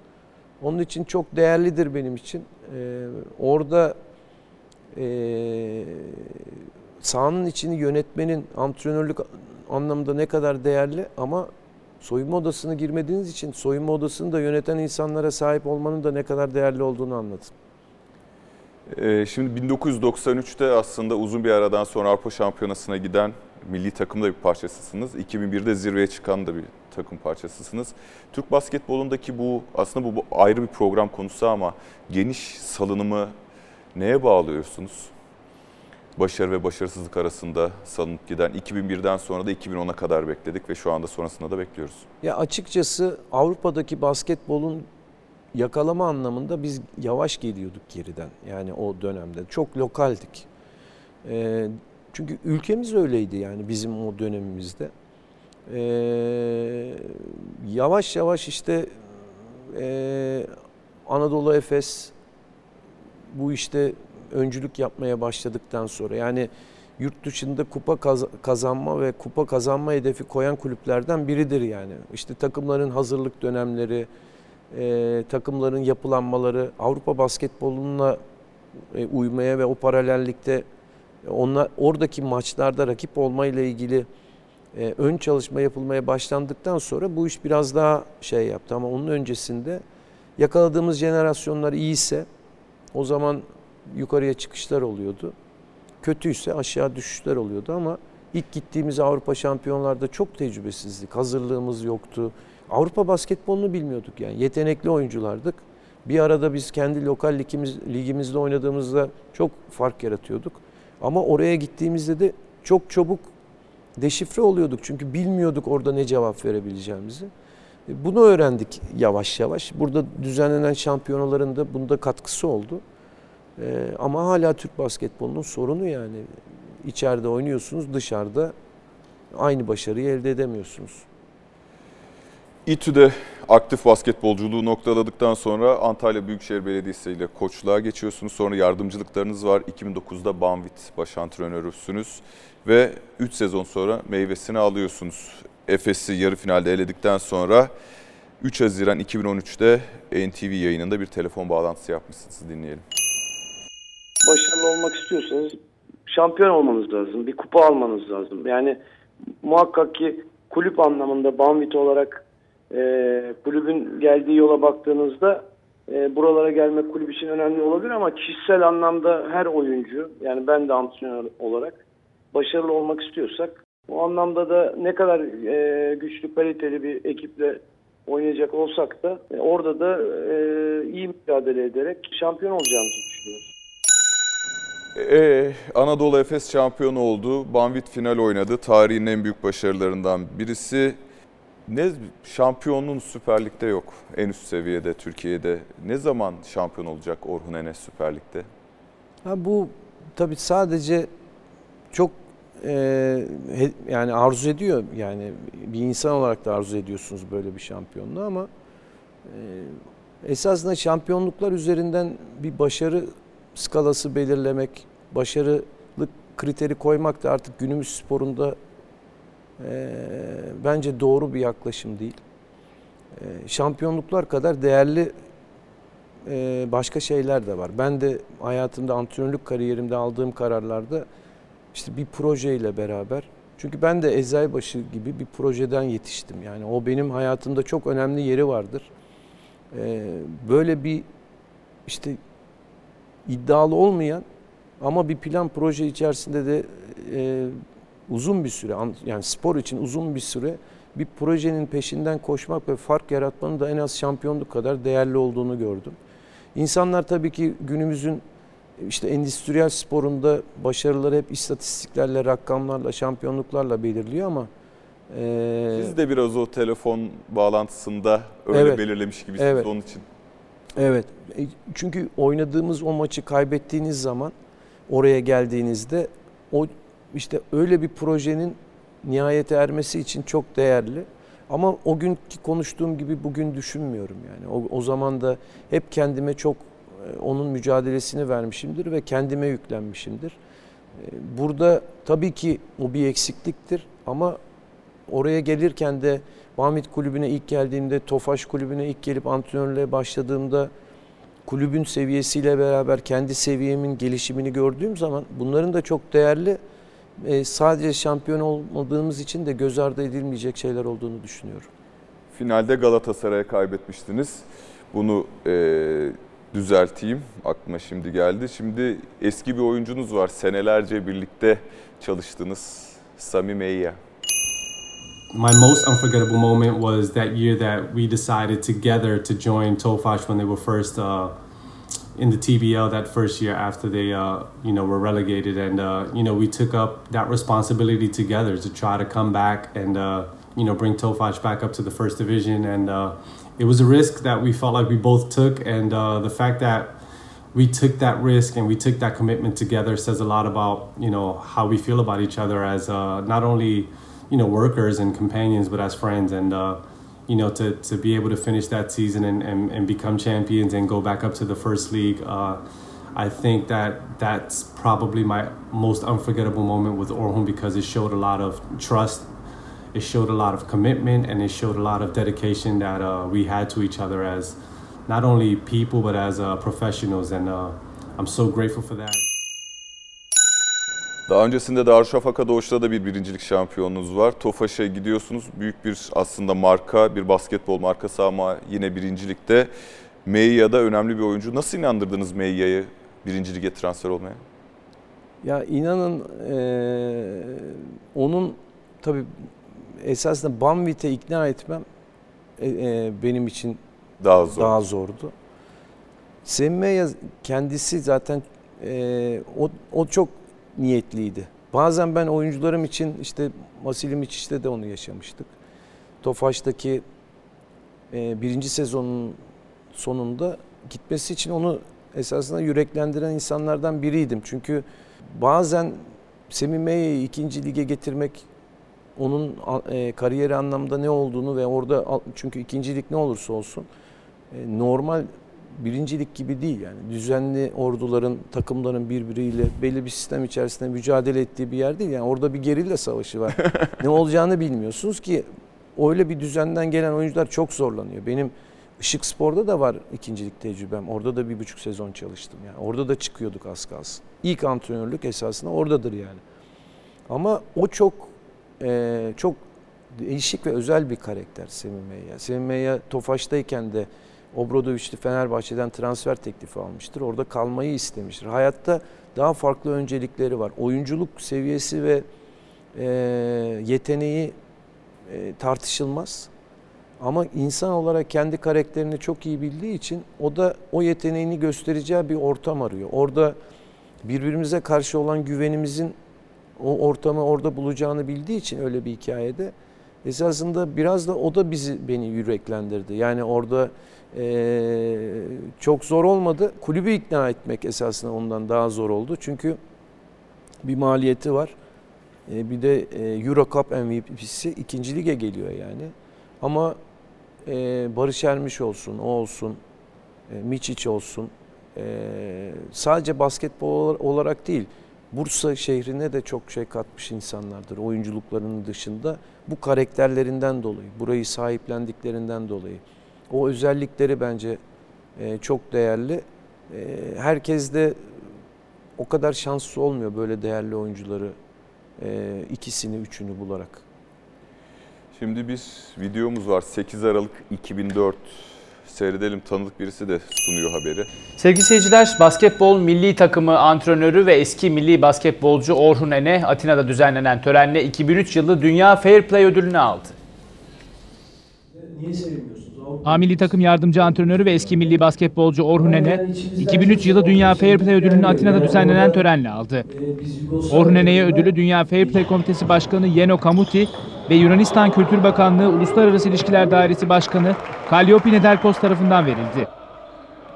Onun için çok değerlidir benim için. Ee, orada e, sahanın içini yönetmenin antrenörlük anlamında ne kadar değerli ama soyunma odasına girmediğiniz için soyunma odasını da yöneten insanlara sahip olmanın da ne kadar değerli olduğunu anladım. Ee, şimdi 1993'te aslında uzun bir aradan sonra Avrupa Şampiyonası'na giden milli takımda bir parçasısınız. 2001'de zirveye çıkan da bir takım parçasısınız. Türk basketbolundaki bu aslında bu, bu ayrı bir program konusu ama geniş salınımı neye bağlıyorsunuz? Başarı ve başarısızlık arasında salınıp giden 2001'den sonra da 2010'a kadar bekledik ve şu anda sonrasında da bekliyoruz. Ya açıkçası Avrupa'daki basketbolun yakalama anlamında biz yavaş geliyorduk geriden. Yani o dönemde çok lokaldik. E, çünkü ülkemiz öyleydi yani bizim o dönemimizde. E, yavaş yavaş işte e, Anadolu Efes bu işte öncülük yapmaya başladıktan sonra yani yurt dışında kupa kazanma ve kupa kazanma hedefi koyan kulüplerden biridir yani. İşte takımların hazırlık dönemleri, e, takımların yapılanmaları Avrupa basketboluna e, uymaya ve o paralellikte onlar oradaki maçlarda rakip olma ile ilgili e, ön çalışma yapılmaya başlandıktan sonra bu iş biraz daha şey yaptı ama onun öncesinde yakaladığımız jenerasyonlar iyiyse o zaman yukarıya çıkışlar oluyordu. Kötüyse aşağı düşüşler oluyordu ama ilk gittiğimiz Avrupa şampiyonlarda çok tecrübesizlik, hazırlığımız yoktu. Avrupa basketbolunu bilmiyorduk yani. Yetenekli oyunculardık. Bir arada biz kendi lokal ligimiz, ligimizde oynadığımızda çok fark yaratıyorduk. Ama oraya gittiğimizde de çok çabuk deşifre oluyorduk. Çünkü bilmiyorduk orada ne cevap verebileceğimizi. E, bunu öğrendik yavaş yavaş. Burada düzenlenen şampiyonaların da bunda katkısı oldu. Ee, ama hala Türk basketbolunun sorunu yani. içeride oynuyorsunuz, dışarıda aynı başarıyı elde edemiyorsunuz. İTÜ'de aktif basketbolculuğu noktaladıktan sonra Antalya Büyükşehir Belediyesi ile koçluğa geçiyorsunuz. Sonra yardımcılıklarınız var. 2009'da Banvit baş antrenörüsünüz ve 3 sezon sonra meyvesini alıyorsunuz. Efes'i yarı finalde eledikten sonra 3 Haziran 2013'te NTV yayınında bir telefon bağlantısı yapmışsınız. Dinleyelim başarılı olmak istiyorsanız şampiyon olmanız lazım. Bir kupa almanız lazım. Yani muhakkak ki kulüp anlamında Banvit olarak e, kulübün geldiği yola baktığınızda e, buralara gelmek kulüp için önemli olabilir ama kişisel anlamda her oyuncu yani ben de antrenör olarak başarılı olmak istiyorsak o anlamda da ne kadar e, güçlü kaliteli bir ekiple oynayacak olsak da e, orada da e, iyi mücadele ederek şampiyon olacağımızı düşünüyoruz. Ee, Anadolu Efes şampiyonu oldu. Banvit final oynadı. Tarihin en büyük başarılarından birisi. Ne şampiyonluğun Süper Lig'de yok. En üst seviyede Türkiye'de. Ne zaman şampiyon olacak Orhun Enes Süper Lig'de? Ha bu tabii sadece çok e, yani arzu ediyor yani bir insan olarak da arzu ediyorsunuz böyle bir şampiyonluğu ama e, esasında şampiyonluklar üzerinden bir başarı skalası belirlemek, başarılık kriteri koymak da artık günümüz sporunda bence doğru bir yaklaşım değil. Şampiyonluklar kadar değerli başka şeyler de var. Ben de hayatımda antrenörlük kariyerimde aldığım kararlarda işte bir projeyle beraber çünkü ben de Eczacıbaşı gibi bir projeden yetiştim. Yani o benim hayatımda çok önemli yeri vardır. Böyle bir işte iddialı olmayan ama bir plan proje içerisinde de e, uzun bir süre an- yani spor için uzun bir süre bir projenin peşinden koşmak ve fark yaratmanın da en az şampiyonluk kadar değerli olduğunu gördüm. İnsanlar tabii ki günümüzün işte endüstriyel sporunda başarıları hep istatistiklerle, rakamlarla, şampiyonluklarla belirliyor ama e, Siz de biraz o telefon bağlantısında öyle Evet. belirlemiş gibisiniz Evet. onun için. Evet. E, Çünkü oynadığımız o maçı kaybettiğiniz zaman oraya geldiğinizde o işte öyle bir projenin nihayete ermesi için çok değerli. Ama o günkü konuştuğum gibi bugün düşünmüyorum yani. O, o zaman da hep kendime çok e, onun mücadelesini vermişimdir ve kendime yüklenmişimdir. E, Burada tabii ki o bir eksikliktir ama oraya gelirken de Bahmet Kulübü'ne ilk geldiğimde, Tofaş Kulübü'ne ilk gelip antrenörlüğe başladığımda kulübün seviyesiyle beraber kendi seviyemin gelişimini gördüğüm zaman bunların da çok değerli e, sadece şampiyon olmadığımız için de göz ardı edilmeyecek şeyler olduğunu düşünüyorum. Finalde Galatasaray'a kaybetmiştiniz. Bunu e, düzelteyim. Aklıma şimdi geldi. Şimdi eski bir oyuncunuz var. Senelerce birlikte çalıştınız. Sami Meyya. My most unforgettable moment was that year that we decided together to join Tofaş when they were first uh, in the TBL that first year after they, uh, you know, were relegated, and uh, you know we took up that responsibility together to try to come back and uh, you know bring Tofaş back up to the first division, and uh, it was a risk that we felt like we both took, and uh, the fact that we took that risk and we took that commitment together says a lot about you know how we feel about each other as not only you know workers and companions but as friends and uh, you know to, to be able to finish that season and, and, and become champions and go back up to the first league uh, I think that that's probably my most unforgettable moment with Orhun because it showed a lot of trust it showed a lot of commitment and it showed a lot of dedication that uh, we had to each other as not only people but as uh, professionals and uh, I'm so grateful for that. Daha öncesinde Darüşşafaka Doğuş'ta da bir birincilik şampiyonunuz var. Tofaş'a gidiyorsunuz. Büyük bir aslında marka, bir basketbol markası ama yine birincilikte. Meyya'da önemli bir oyuncu. Nasıl inandırdınız Meyya'yı birinci lige transfer olmaya? Ya inanın eee, onun tabii esasında Banvit'e ikna etmem e, e, benim için Daha zor. daha zordu. Semmeya kendisi zaten e, o, o çok niyetliydi. Bazen ben oyuncularım için işte Vasilimic işte de onu yaşamıştık. Tofaş'taki e, birinci sezonun sonunda gitmesi için onu esasında yüreklendiren insanlardan biriydim. Çünkü bazen Semih Meyye'yi ikinci lige getirmek onun e, kariyeri anlamda ne olduğunu ve orada çünkü ikincilik ne olursa olsun e, normal birincilik gibi değil yani. Düzenli orduların takımların birbiriyle belli bir sistem içerisinde mücadele ettiği bir yer değil. Yani orada bir gerilla savaşı var. Ne olacağını bilmiyorsunuz ki öyle bir düzenden gelen oyuncular çok zorlanıyor. Benim Işık Spor'da da var ikincilik tecrübem. Orada da bir buçuk sezon çalıştım yani. Orada da çıkıyorduk az kalsın. İlk antrenörlük esasında oradadır yani. Ama o çok e, çok değişik ve özel bir karakter Semih Meyya. Semih Meyya Tofaş'tayken de Obradoviç'li Fenerbahçe'den transfer teklifi almıştır. Orada kalmayı istemiştir. Hayatta daha farklı öncelikleri var. Oyunculuk seviyesi ve e, yeteneği e, tartışılmaz. Ama insan olarak kendi karakterini çok iyi bildiği için o da o yeteneğini göstereceği bir ortam arıyor. Orada birbirimize karşı olan güvenimizin o ortamı orada bulacağını bildiği için öyle bir hikayede esasında biraz da o da bizi beni yüreklendirdi. Yani orada eee, çok zor olmadı. Kulübü ikna etmek esasında ondan daha zor oldu. Çünkü bir maliyeti var. E, bir de e, Euro Cup MVP'si ikinci lige geliyor yani. Ama e, Barış Ermiş olsun, o olsun, e, olsun. E, sadece basketbol olarak değil, Bursa şehrine de çok şey katmış insanlardır oyunculuklarının dışında. Bu karakterlerinden dolayı, burayı sahiplendiklerinden dolayı. O özellikleri bence e, çok değerli. E, herkes de o kadar şanslı olmuyor böyle değerli oyuncuları e, ikisini, üçünü bularak. Şimdi bir videomuz var 8 Aralık 2004. Seyredelim tanıdık birisi de sunuyor haberi. Sevgili seyirciler, basketbol milli takımı antrenörü ve eski milli basketbolcu Orhun Ene, Atina'da düzenlenen törenle 2003 yılı Dünya Fair Play ödülünü aldı. Niye sevmiyorsunuz? A takım yardımcı antrenörü ve eski milli basketbolcu Orhun Ene, 2003 yılı Dünya Fair Play ödülünü Atina'da düzenlenen törenle aldı. Orhun Ene'ye ödülü Dünya Fair Play Komitesi Başkanı Yeno Kamuti ve Yunanistan Kültür Bakanlığı Uluslararası İlişkiler Dairesi Başkanı Kalliopi Nedelkos tarafından verildi.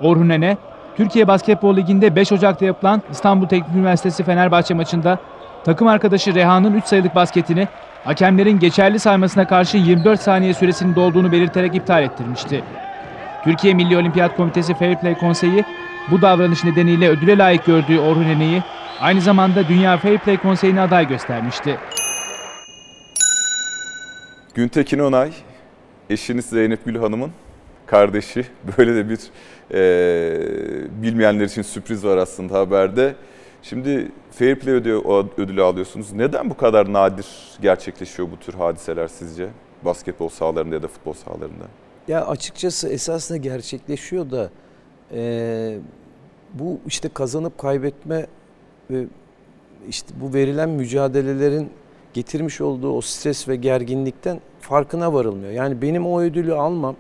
Orhun Ene, Türkiye Basketbol Ligi'nde 5 Ocak'ta yapılan İstanbul Teknik Üniversitesi Fenerbahçe maçında takım arkadaşı Reha'nın 3 sayılık basketini hakemlerin geçerli saymasına karşı 24 saniye süresinin dolduğunu belirterek iptal ettirmişti. Türkiye Milli Olimpiyat Komitesi Fair Play Konseyi bu davranış nedeniyle ödüle layık gördüğü Orhun Ene'yi aynı zamanda Dünya Fair Play Konseyi'ne aday göstermişti. Güntekin Onay, eşiniz Zeynep Gül Hanım'ın kardeşi. Böyle de bir e, bilmeyenler için sürpriz var aslında haberde. Şimdi Fair Play ödülü, ödülü alıyorsunuz. Neden bu kadar nadir gerçekleşiyor bu tür hadiseler sizce? Basketbol sahalarında ya da futbol sahalarında. Ya açıkçası esasında gerçekleşiyor da e, bu işte kazanıp kaybetme ve işte bu verilen mücadelelerin getirmiş olduğu o stres ve gerginlikten farkına varılmıyor. Yani benim o ödülü almam,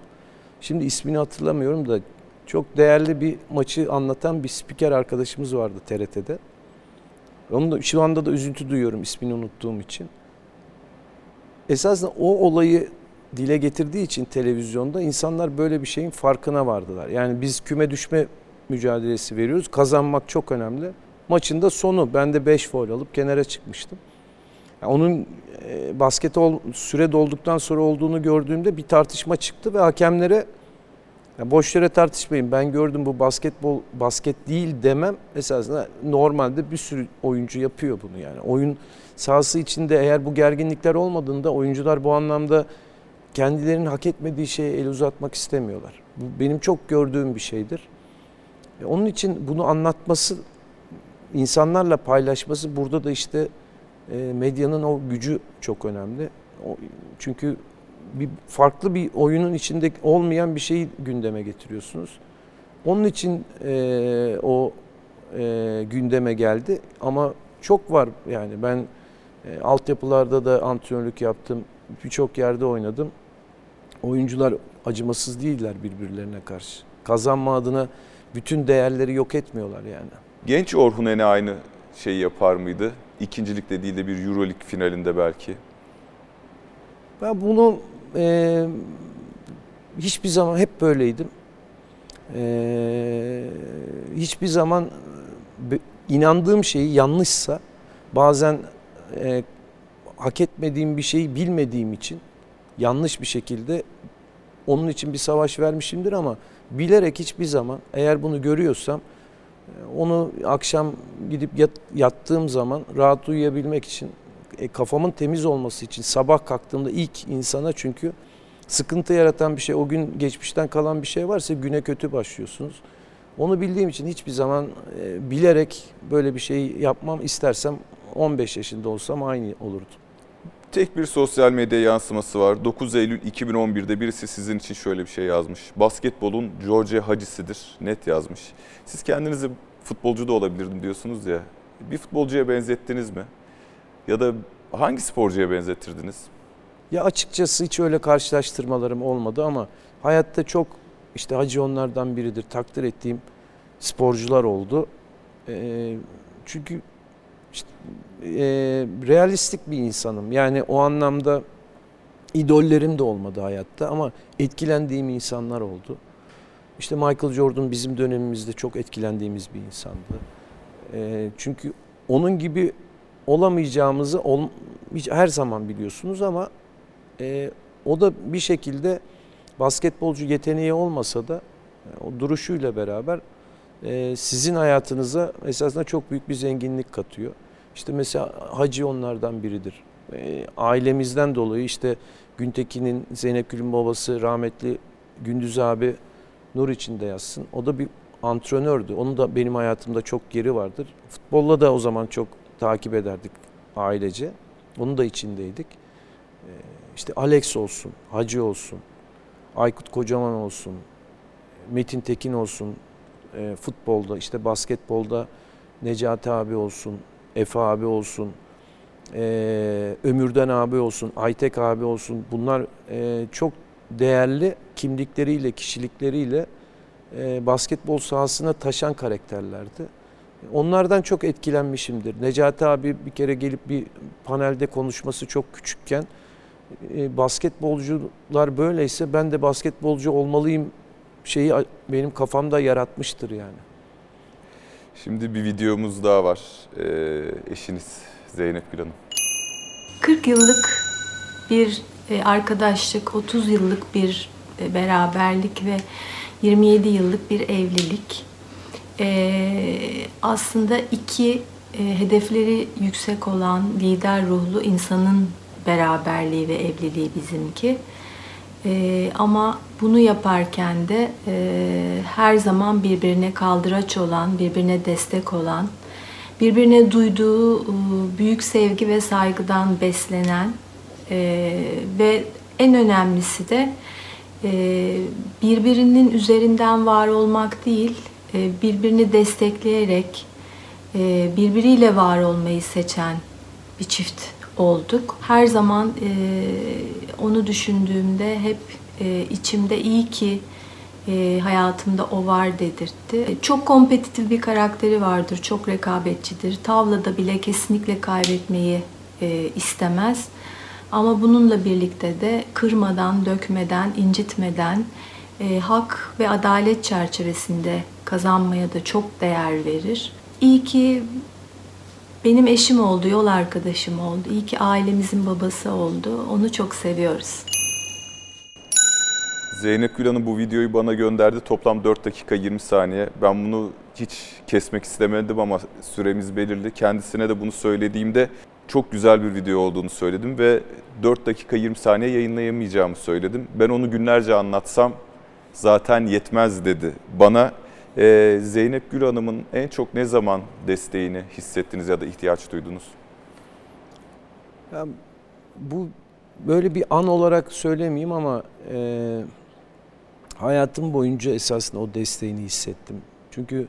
şimdi ismini hatırlamıyorum da çok değerli bir maçı anlatan bir spiker arkadaşımız vardı TRT'de. Onun da şu anda da üzüntü duyuyorum ismini unuttuğum için. Esasında o olayı dile getirdiği için televizyonda insanlar böyle bir şeyin farkına vardılar. Yani biz küme düşme mücadelesi veriyoruz. Kazanmak çok önemli. Maçın da sonu. Ben de 5 foul alıp kenara çıkmıştım. Yani onun e, basket süre dolduktan sonra olduğunu gördüğümde bir tartışma çıktı ve hakemlere ya boş yere tartışmayın. Ben gördüm bu basketbol basket değil demem esasında normalde bir sürü oyuncu yapıyor bunu yani. Oyun sahası içinde eğer bu gerginlikler olmadığında oyuncular bu anlamda kendilerinin hak etmediği şeye el uzatmak istemiyorlar. Bu benim çok gördüğüm bir şeydir. E, onun için bunu anlatması, insanlarla paylaşması burada da işte e, medyanın o gücü çok önemli. Çünkü bir farklı bir oyunun içinde olmayan bir şeyi gündeme getiriyorsunuz. Onun için e, o e, gündeme geldi ama çok var yani ben e, altyapılarda da antrenörlük yaptım. Birçok yerde oynadım. Oyuncular acımasız değiller birbirlerine karşı. Kazanma adına bütün değerleri yok etmiyorlar yani. Genç Orhun Ene aynı şeyi yapar mıydı? İkincilikte değil de bir Euroleague finalinde belki. Ben bunu e, hiçbir zaman hep böyleydim. E, hiçbir zaman inandığım şeyi yanlışsa bazen e, hak etmediğim bir şeyi bilmediğim için yanlış bir şekilde onun için bir savaş vermişimdir ama bilerek hiçbir zaman eğer bunu görüyorsam onu akşam gidip yat, yattığım zaman rahat uyuyabilmek için e, kafamın temiz olması için sabah kalktığımda ilk insana çünkü sıkıntı yaratan bir şey o gün geçmişten kalan bir şey varsa güne kötü başlıyorsunuz. Onu bildiğim için hiçbir zaman e, bilerek böyle bir şey yapmam istersem 15 yaşında olsam aynı olurdu. Tek bir sosyal medya yansıması var. 9 Eylül 2011'de birisi sizin için şöyle bir şey yazmış. Basketbolun George Hacisi'dir. Net yazmış. Siz kendinizi futbolcu da olabilirdim diyorsunuz ya. Bir futbolcuya benzettiniz mi? Ya da hangi sporcuya benzettirdiniz? Ya açıkçası hiç öyle karşılaştırmalarım olmadı ama hayatta çok işte Hacı onlardan biridir. Takdir ettiğim sporcular oldu. Ee, çünkü işte, e, realistik bir insanım. Yani o anlamda idollerim de olmadı hayatta ama etkilendiğim insanlar oldu. İşte Michael Jordan bizim dönemimizde çok etkilendiğimiz bir insandı. E, çünkü onun gibi olamayacağımızı ol, her zaman biliyorsunuz ama e, o da bir şekilde basketbolcu yeteneği olmasa da e, o duruşuyla beraber e, sizin hayatınıza esasında çok büyük bir zenginlik katıyor. İşte mesela Hacı onlardan biridir. E, ailemizden dolayı işte Güntekin'in Zeynep Gül'ün babası rahmetli Gündüz abi nur içinde yazsın. O da bir antrenördü. Onun da benim hayatımda çok yeri vardır. Futbolla da o zaman çok takip ederdik ailece. Onun da içindeydik. Ee, işte Alex olsun, Hacı olsun, Aykut Kocaman olsun, Metin Tekin olsun, e, futbolda işte basketbolda Necati abi olsun, Efe abi olsun, e, Ömürden abi olsun, Aytek abi olsun. Bunlar e, çok değerli kimlikleriyle, kişilikleriyle e, basketbol sahasına taşan karakterlerdi. Onlardan çok etkilenmişimdir. Necati abi bir kere gelip bir panelde konuşması çok küçükken e, basketbolcular böyleyse ben de basketbolcu olmalıyım şeyi benim kafamda yaratmıştır yani. Şimdi bir videomuz daha var. Ee, eşiniz Zeynep Gül Hanım. 40 yıllık bir e, arkadaşlık, 30 yıllık bir e, beraberlik ve 27 yıllık bir evlilik. Ee, aslında iki e, hedefleri yüksek olan lider ruhlu insanın beraberliği ve evliliği bizimki. Ee, ama bunu yaparken de e, her zaman birbirine kaldıraç olan, birbirine destek olan, birbirine duyduğu e, büyük sevgi ve saygıdan beslenen e, ve en önemlisi de e, birbirinin üzerinden var olmak değil, e, birbirini destekleyerek e, birbiriyle var olmayı seçen bir çift olduk. Her zaman e, onu düşündüğümde hep içimde iyi ki hayatımda o var dedirtti. Çok kompetitif bir karakteri vardır, çok rekabetçidir. Tavlada bile kesinlikle kaybetmeyi istemez. Ama bununla birlikte de kırmadan, dökmeden, incitmeden, e, hak ve adalet çerçevesinde kazanmaya da çok değer verir. İyi ki benim eşim oldu, yol arkadaşım oldu. İyi ki ailemizin babası oldu. Onu çok seviyoruz. Zeynep Gül Hanım bu videoyu bana gönderdi. Toplam 4 dakika 20 saniye. Ben bunu hiç kesmek istemedim ama süremiz belirli. Kendisine de bunu söylediğimde çok güzel bir video olduğunu söyledim ve 4 dakika 20 saniye yayınlayamayacağımı söyledim. Ben onu günlerce anlatsam zaten yetmez dedi bana. Ee, Zeynep Gül Hanım'ın en çok ne zaman desteğini hissettiniz ya da ihtiyaç duydunuz? Ya, bu böyle bir an olarak söylemeyeyim ama e, hayatım boyunca esasında o desteğini hissettim. Çünkü e,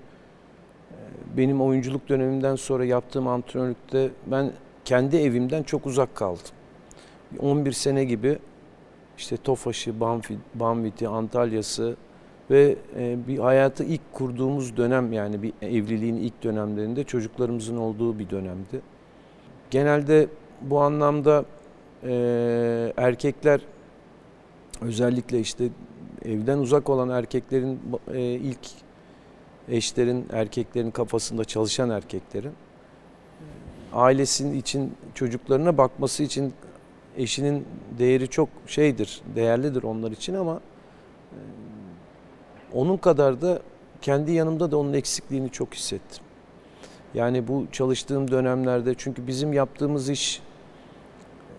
benim oyunculuk dönemimden sonra yaptığım antrenörlükte ben kendi evimden çok uzak kaldım. 11 sene gibi işte Tofaş'ı, Banvit'i, Antalya'sı ve e, bir hayatı ilk kurduğumuz dönem yani bir evliliğin ilk dönemlerinde çocuklarımızın olduğu bir dönemdi. Genelde bu anlamda e, erkekler özellikle işte evden uzak olan erkeklerin e, ilk eşlerin, erkeklerin kafasında çalışan erkeklerin ailesinin için çocuklarına bakması için eşinin değeri çok şeydir, değerlidir onlar için ama e, onun kadar da kendi yanımda da onun eksikliğini çok hissettim. Yani bu çalıştığım dönemlerde çünkü bizim yaptığımız iş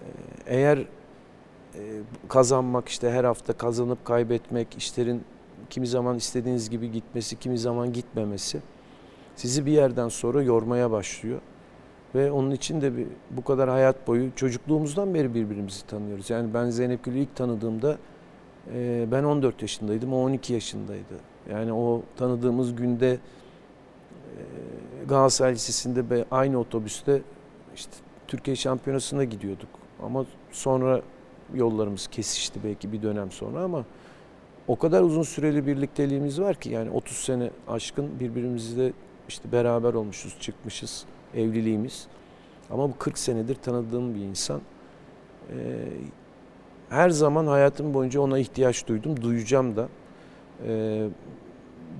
e, eğer e, kazanmak işte her hafta kazanıp kaybetmek, işlerin kimi zaman istediğiniz gibi gitmesi, kimi zaman gitmemesi sizi bir yerden sonra yormaya başlıyor. Ve onun için de bir, bu kadar hayat boyu çocukluğumuzdan beri birbirimizi tanıyoruz. Yani ben Zeynep Gül'ü ilk tanıdığımda e, ben 14 yaşındaydım, o 12 yaşındaydı. Yani o tanıdığımız günde e, Galatasaray Lisesi'nde aynı otobüste işte Türkiye Şampiyonası'na gidiyorduk. Ama sonra yollarımız kesişti belki bir dönem sonra ama o kadar uzun süreli birlikteliğimiz var ki yani 30 sene aşkın birbirimizle işte beraber olmuşuz, çıkmışız evliliğimiz. Ama bu 40 senedir tanıdığım bir insan. Ee, her zaman hayatım boyunca ona ihtiyaç duydum, duyacağım da. E,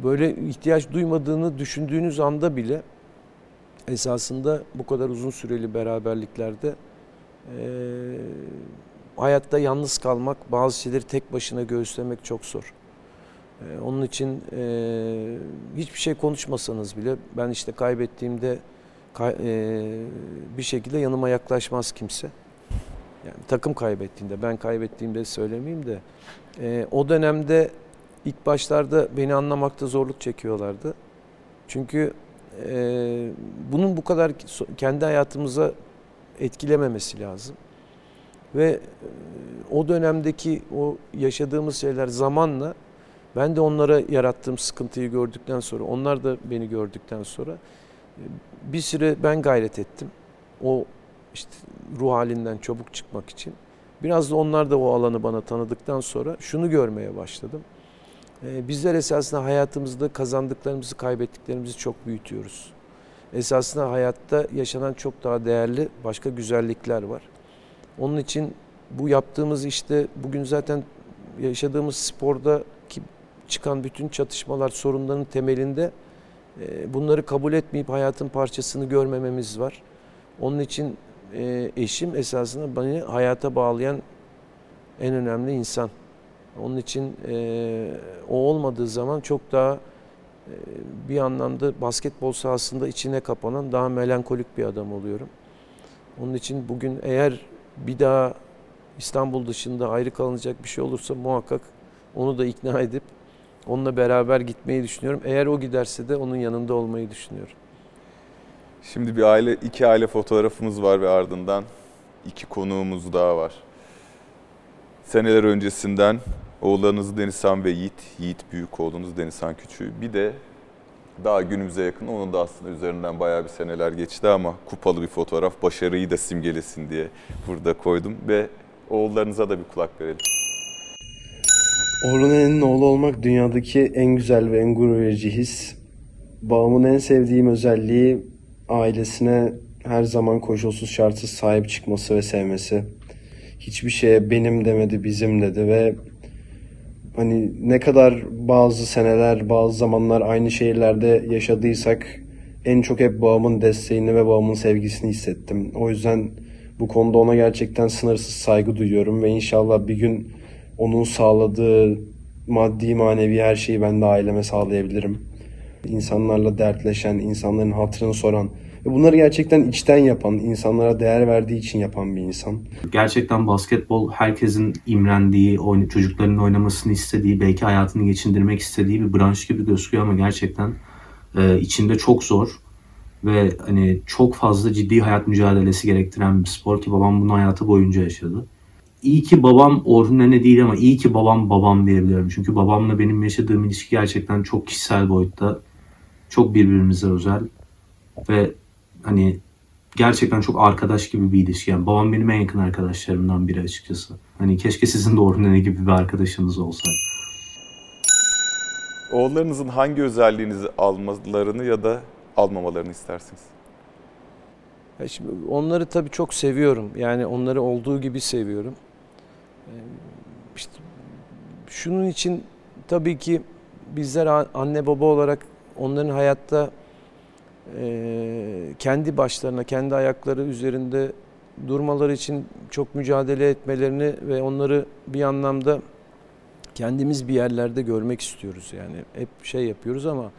böyle ihtiyaç duymadığını düşündüğünüz anda bile esasında bu kadar uzun süreli beraberliklerde e, hayatta yalnız kalmak, bazı şeyleri tek başına göğüslemek çok zor. E, onun için e, hiçbir şey konuşmasanız bile ben işte kaybettiğimde kay, bir şekilde yanıma yaklaşmaz kimse. Yani takım kaybettiğinde, ben kaybettiğimde söylemeyeyim de o dönemde ilk başlarda beni anlamakta zorluk çekiyorlardı. Çünkü bunun bu kadar kendi hayatımıza etkilememesi lazım. Ve o dönemdeki o yaşadığımız şeyler zamanla ben de onlara yarattığım sıkıntıyı gördükten sonra, onlar da beni gördükten sonra bir süre ben gayret ettim. O işte ruh halinden çabuk çıkmak için. Biraz da onlar da o alanı bana tanıdıktan sonra şunu görmeye başladım. Ee, bizler esasında hayatımızda kazandıklarımızı, kaybettiklerimizi çok büyütüyoruz. Esasında hayatta yaşanan çok daha değerli başka güzellikler var. Onun için bu yaptığımız işte bugün zaten yaşadığımız sporda ki çıkan bütün çatışmalar, sorunların temelinde bunları kabul etmeyip hayatın parçasını görmememiz var. Onun için e, eşim esasında beni hayata bağlayan en önemli insan. Onun için e, o olmadığı zaman çok daha e, bir anlamda basketbol sahasında içine kapanan daha melankolik bir adam oluyorum. Onun için bugün eğer bir daha İstanbul dışında ayrı kalınacak bir şey olursa muhakkak onu da ikna edip onunla beraber gitmeyi düşünüyorum. Eğer o giderse de onun yanında olmayı düşünüyorum. Şimdi bir aile, iki aile fotoğrafımız var ve ardından iki konuğumuz daha var. Seneler öncesinden oğullarınız Denizhan ve Yiğit, Yiğit büyük oğlunuz Denizhan küçüğü. Bir de daha günümüze yakın, onun da aslında üzerinden bayağı bir seneler geçti ama kupalı bir fotoğraf, başarıyı da simgelesin diye burada koydum ve oğullarınıza da bir kulak verelim. Enen'in oğlu olmak dünyadaki en güzel ve en gurur verici his. Babamın en sevdiğim özelliği ailesine her zaman koşulsuz şartsız sahip çıkması ve sevmesi. Hiçbir şeye benim demedi, bizim dedi ve hani ne kadar bazı seneler, bazı zamanlar aynı şehirlerde yaşadıysak en çok hep babamın desteğini ve babamın sevgisini hissettim. O yüzden bu konuda ona gerçekten sınırsız saygı duyuyorum ve inşallah bir gün onun sağladığı maddi manevi her şeyi ben de aileme sağlayabilirim. İnsanlarla dertleşen, insanların hatırını soran ve bunları gerçekten içten yapan, insanlara değer verdiği için yapan bir insan. Gerçekten basketbol herkesin imrendiği, çocukların oynamasını istediği, belki hayatını geçindirmek istediği bir branş gibi gözüküyor ama gerçekten e, içinde çok zor ve hani çok fazla ciddi hayat mücadelesi gerektiren bir spor ki babam bunu hayatı boyunca yaşadı. İyi ki babam Orhun ne değil ama iyi ki babam babam diyebiliyorum. Çünkü babamla benim yaşadığım ilişki gerçekten çok kişisel boyutta. Çok birbirimize özel. Ve hani gerçekten çok arkadaş gibi bir ilişki. Yani babam benim en yakın arkadaşlarımdan biri açıkçası. Hani keşke sizin de Orhun Ene gibi bir arkadaşınız olsaydı. Oğullarınızın hangi özelliğinizi almalarını ya da almamalarını istersiniz? Ya şimdi onları tabii çok seviyorum. Yani onları olduğu gibi seviyorum. İşte şunun için tabii ki bizler anne baba olarak onların hayatta kendi başlarına, kendi ayakları üzerinde durmaları için çok mücadele etmelerini ve onları bir anlamda kendimiz bir yerlerde görmek istiyoruz. Yani hep şey yapıyoruz ama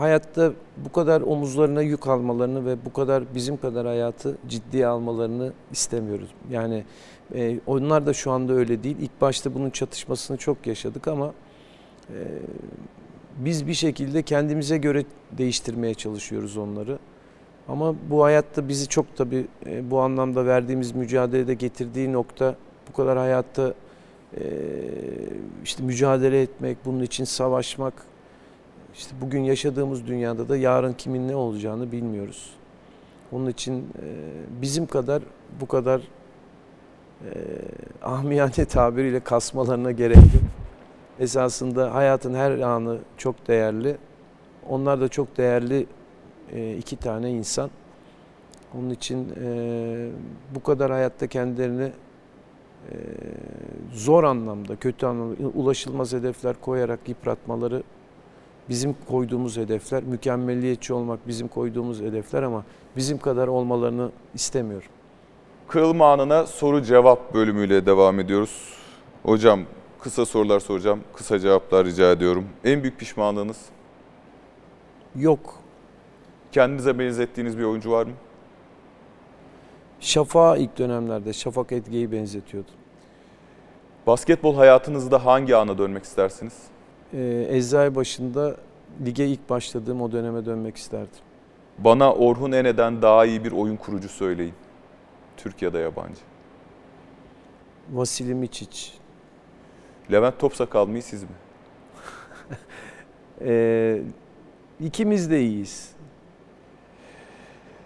hayatta bu kadar omuzlarına yük almalarını ve bu kadar bizim kadar hayatı ciddiye almalarını istemiyoruz. Yani e, onlar da şu anda öyle değil. İlk başta bunun çatışmasını çok yaşadık ama e, biz bir şekilde kendimize göre değiştirmeye çalışıyoruz onları. Ama bu hayatta bizi çok tabii e, bu anlamda verdiğimiz mücadelede getirdiği nokta bu kadar hayatta e, işte mücadele etmek, bunun için savaşmak. İşte bugün yaşadığımız dünyada da yarın kimin ne olacağını bilmiyoruz. Onun için e, bizim kadar bu kadar ahmiyane tabiriyle kasmalarına gerek yok esasında hayatın her anı çok değerli. Onlar da çok değerli e, iki tane insan. Onun için e, bu kadar hayatta kendilerini zor anlamda, kötü anlamda ulaşılmaz hedefler koyarak yıpratmaları bizim koyduğumuz hedefler. Mükemmelliyetçi olmak bizim koyduğumuz hedefler ama bizim kadar olmalarını istemiyorum. Kırılma anına soru cevap bölümüyle devam ediyoruz. Hocam kısa sorular soracağım. Kısa cevaplar rica ediyorum. En büyük pişmanlığınız? Yok. Kendinize benzettiğiniz bir oyuncu var mı? Şafak'a ilk dönemlerde Şafak Edge'yi benzetiyordum. Basketbol hayatınızda hangi ana dönmek istersiniz? Ee, Eczai başında lige ilk başladığım o döneme dönmek isterdim. Bana Orhun Ene'den daha iyi bir oyun kurucu söyleyin. Türkiye'de yabancı. Vasili Miçic. Levent Topsakal mı siz mi? ee, ikimiz de iyiyiz.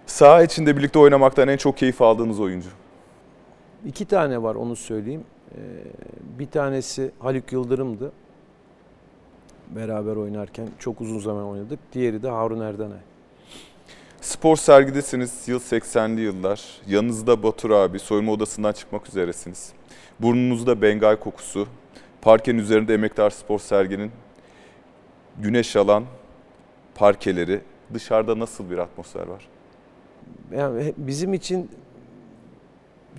Saha içinde birlikte oynamaktan en çok keyif aldığınız oyuncu? İki tane var onu söyleyeyim. Ee, bir tanesi Haluk Yıldırım'dı. Beraber oynarken çok uzun zaman oynadık. Diğeri de Harun Erdenay. Spor sergidesiniz. Yıl 80'li yıllar. Yanınızda Batur abi. Soyunma odasından çıkmak üzeresiniz. Burnunuzda Bengal kokusu. Parkenin üzerinde emektar spor serginin güneş alan parkeleri. Dışarıda nasıl bir atmosfer var? Yani bizim için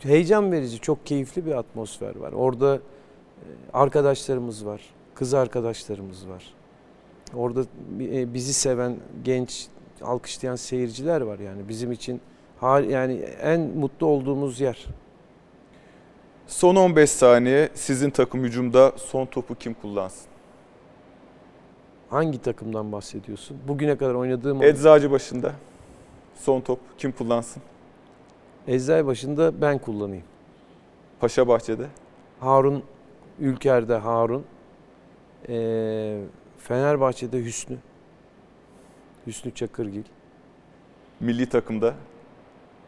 heyecan verici, çok keyifli bir atmosfer var. Orada arkadaşlarımız var, kız arkadaşlarımız var. Orada bizi seven, genç, alkışlayan seyirciler var yani bizim için yani en mutlu olduğumuz yer. Son 15 saniye sizin takım hücumda son topu kim kullansın? Hangi takımdan bahsediyorsun? Bugüne kadar oynadığım... Eczacı başında. Son top kim kullansın? Eczacı başında ben kullanayım. Paşa Bahçe'de? Harun, Ülker'de Harun. Ee, Fenerbahçe'de Hüsnü. Hüsnü Çakırgil. Milli takımda?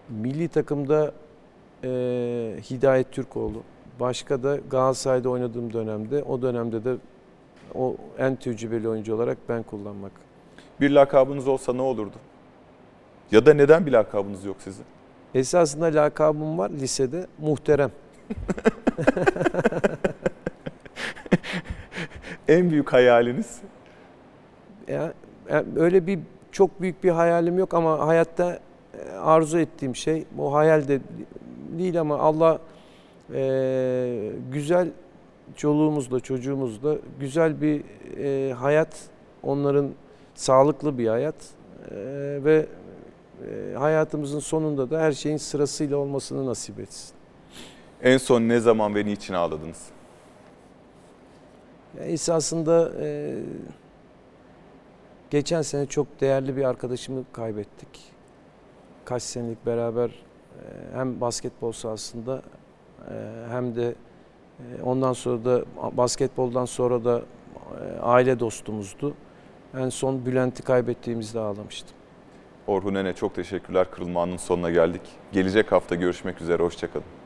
Milli takımda e, Hidayet Türkoğlu. Başka da Galatasaray'da oynadığım dönemde, o dönemde de o en tecrübeli oyuncu olarak ben kullanmak. Bir lakabınız olsa ne olurdu? Ya da neden bir lakabınız yok sizin? Esasında lakabım var lisede, muhterem. en büyük hayaliniz? Ya, yani öyle bir çok büyük bir hayalim yok ama hayatta arzu ettiğim şey, bu hayal de değil ama Allah e, güzel çoluğumuzla, çocuğumuzla güzel bir e, hayat, onların sağlıklı bir hayat e, ve e, hayatımızın sonunda da her şeyin sırasıyla olmasını nasip etsin. En son ne zaman ve niçin ağladınız? Ya esasında e, geçen sene çok değerli bir arkadaşımı kaybettik. Kaç senelik beraber e, hem basketbol sahasında e, hem de e, ondan sonra da basketboldan sonra da e, aile dostumuzdu. En son Bülent'i kaybettiğimizde ağlamıştım. Orhun Ene çok teşekkürler. Kırılma anının sonuna geldik. Gelecek hafta görüşmek üzere. Hoşçakalın.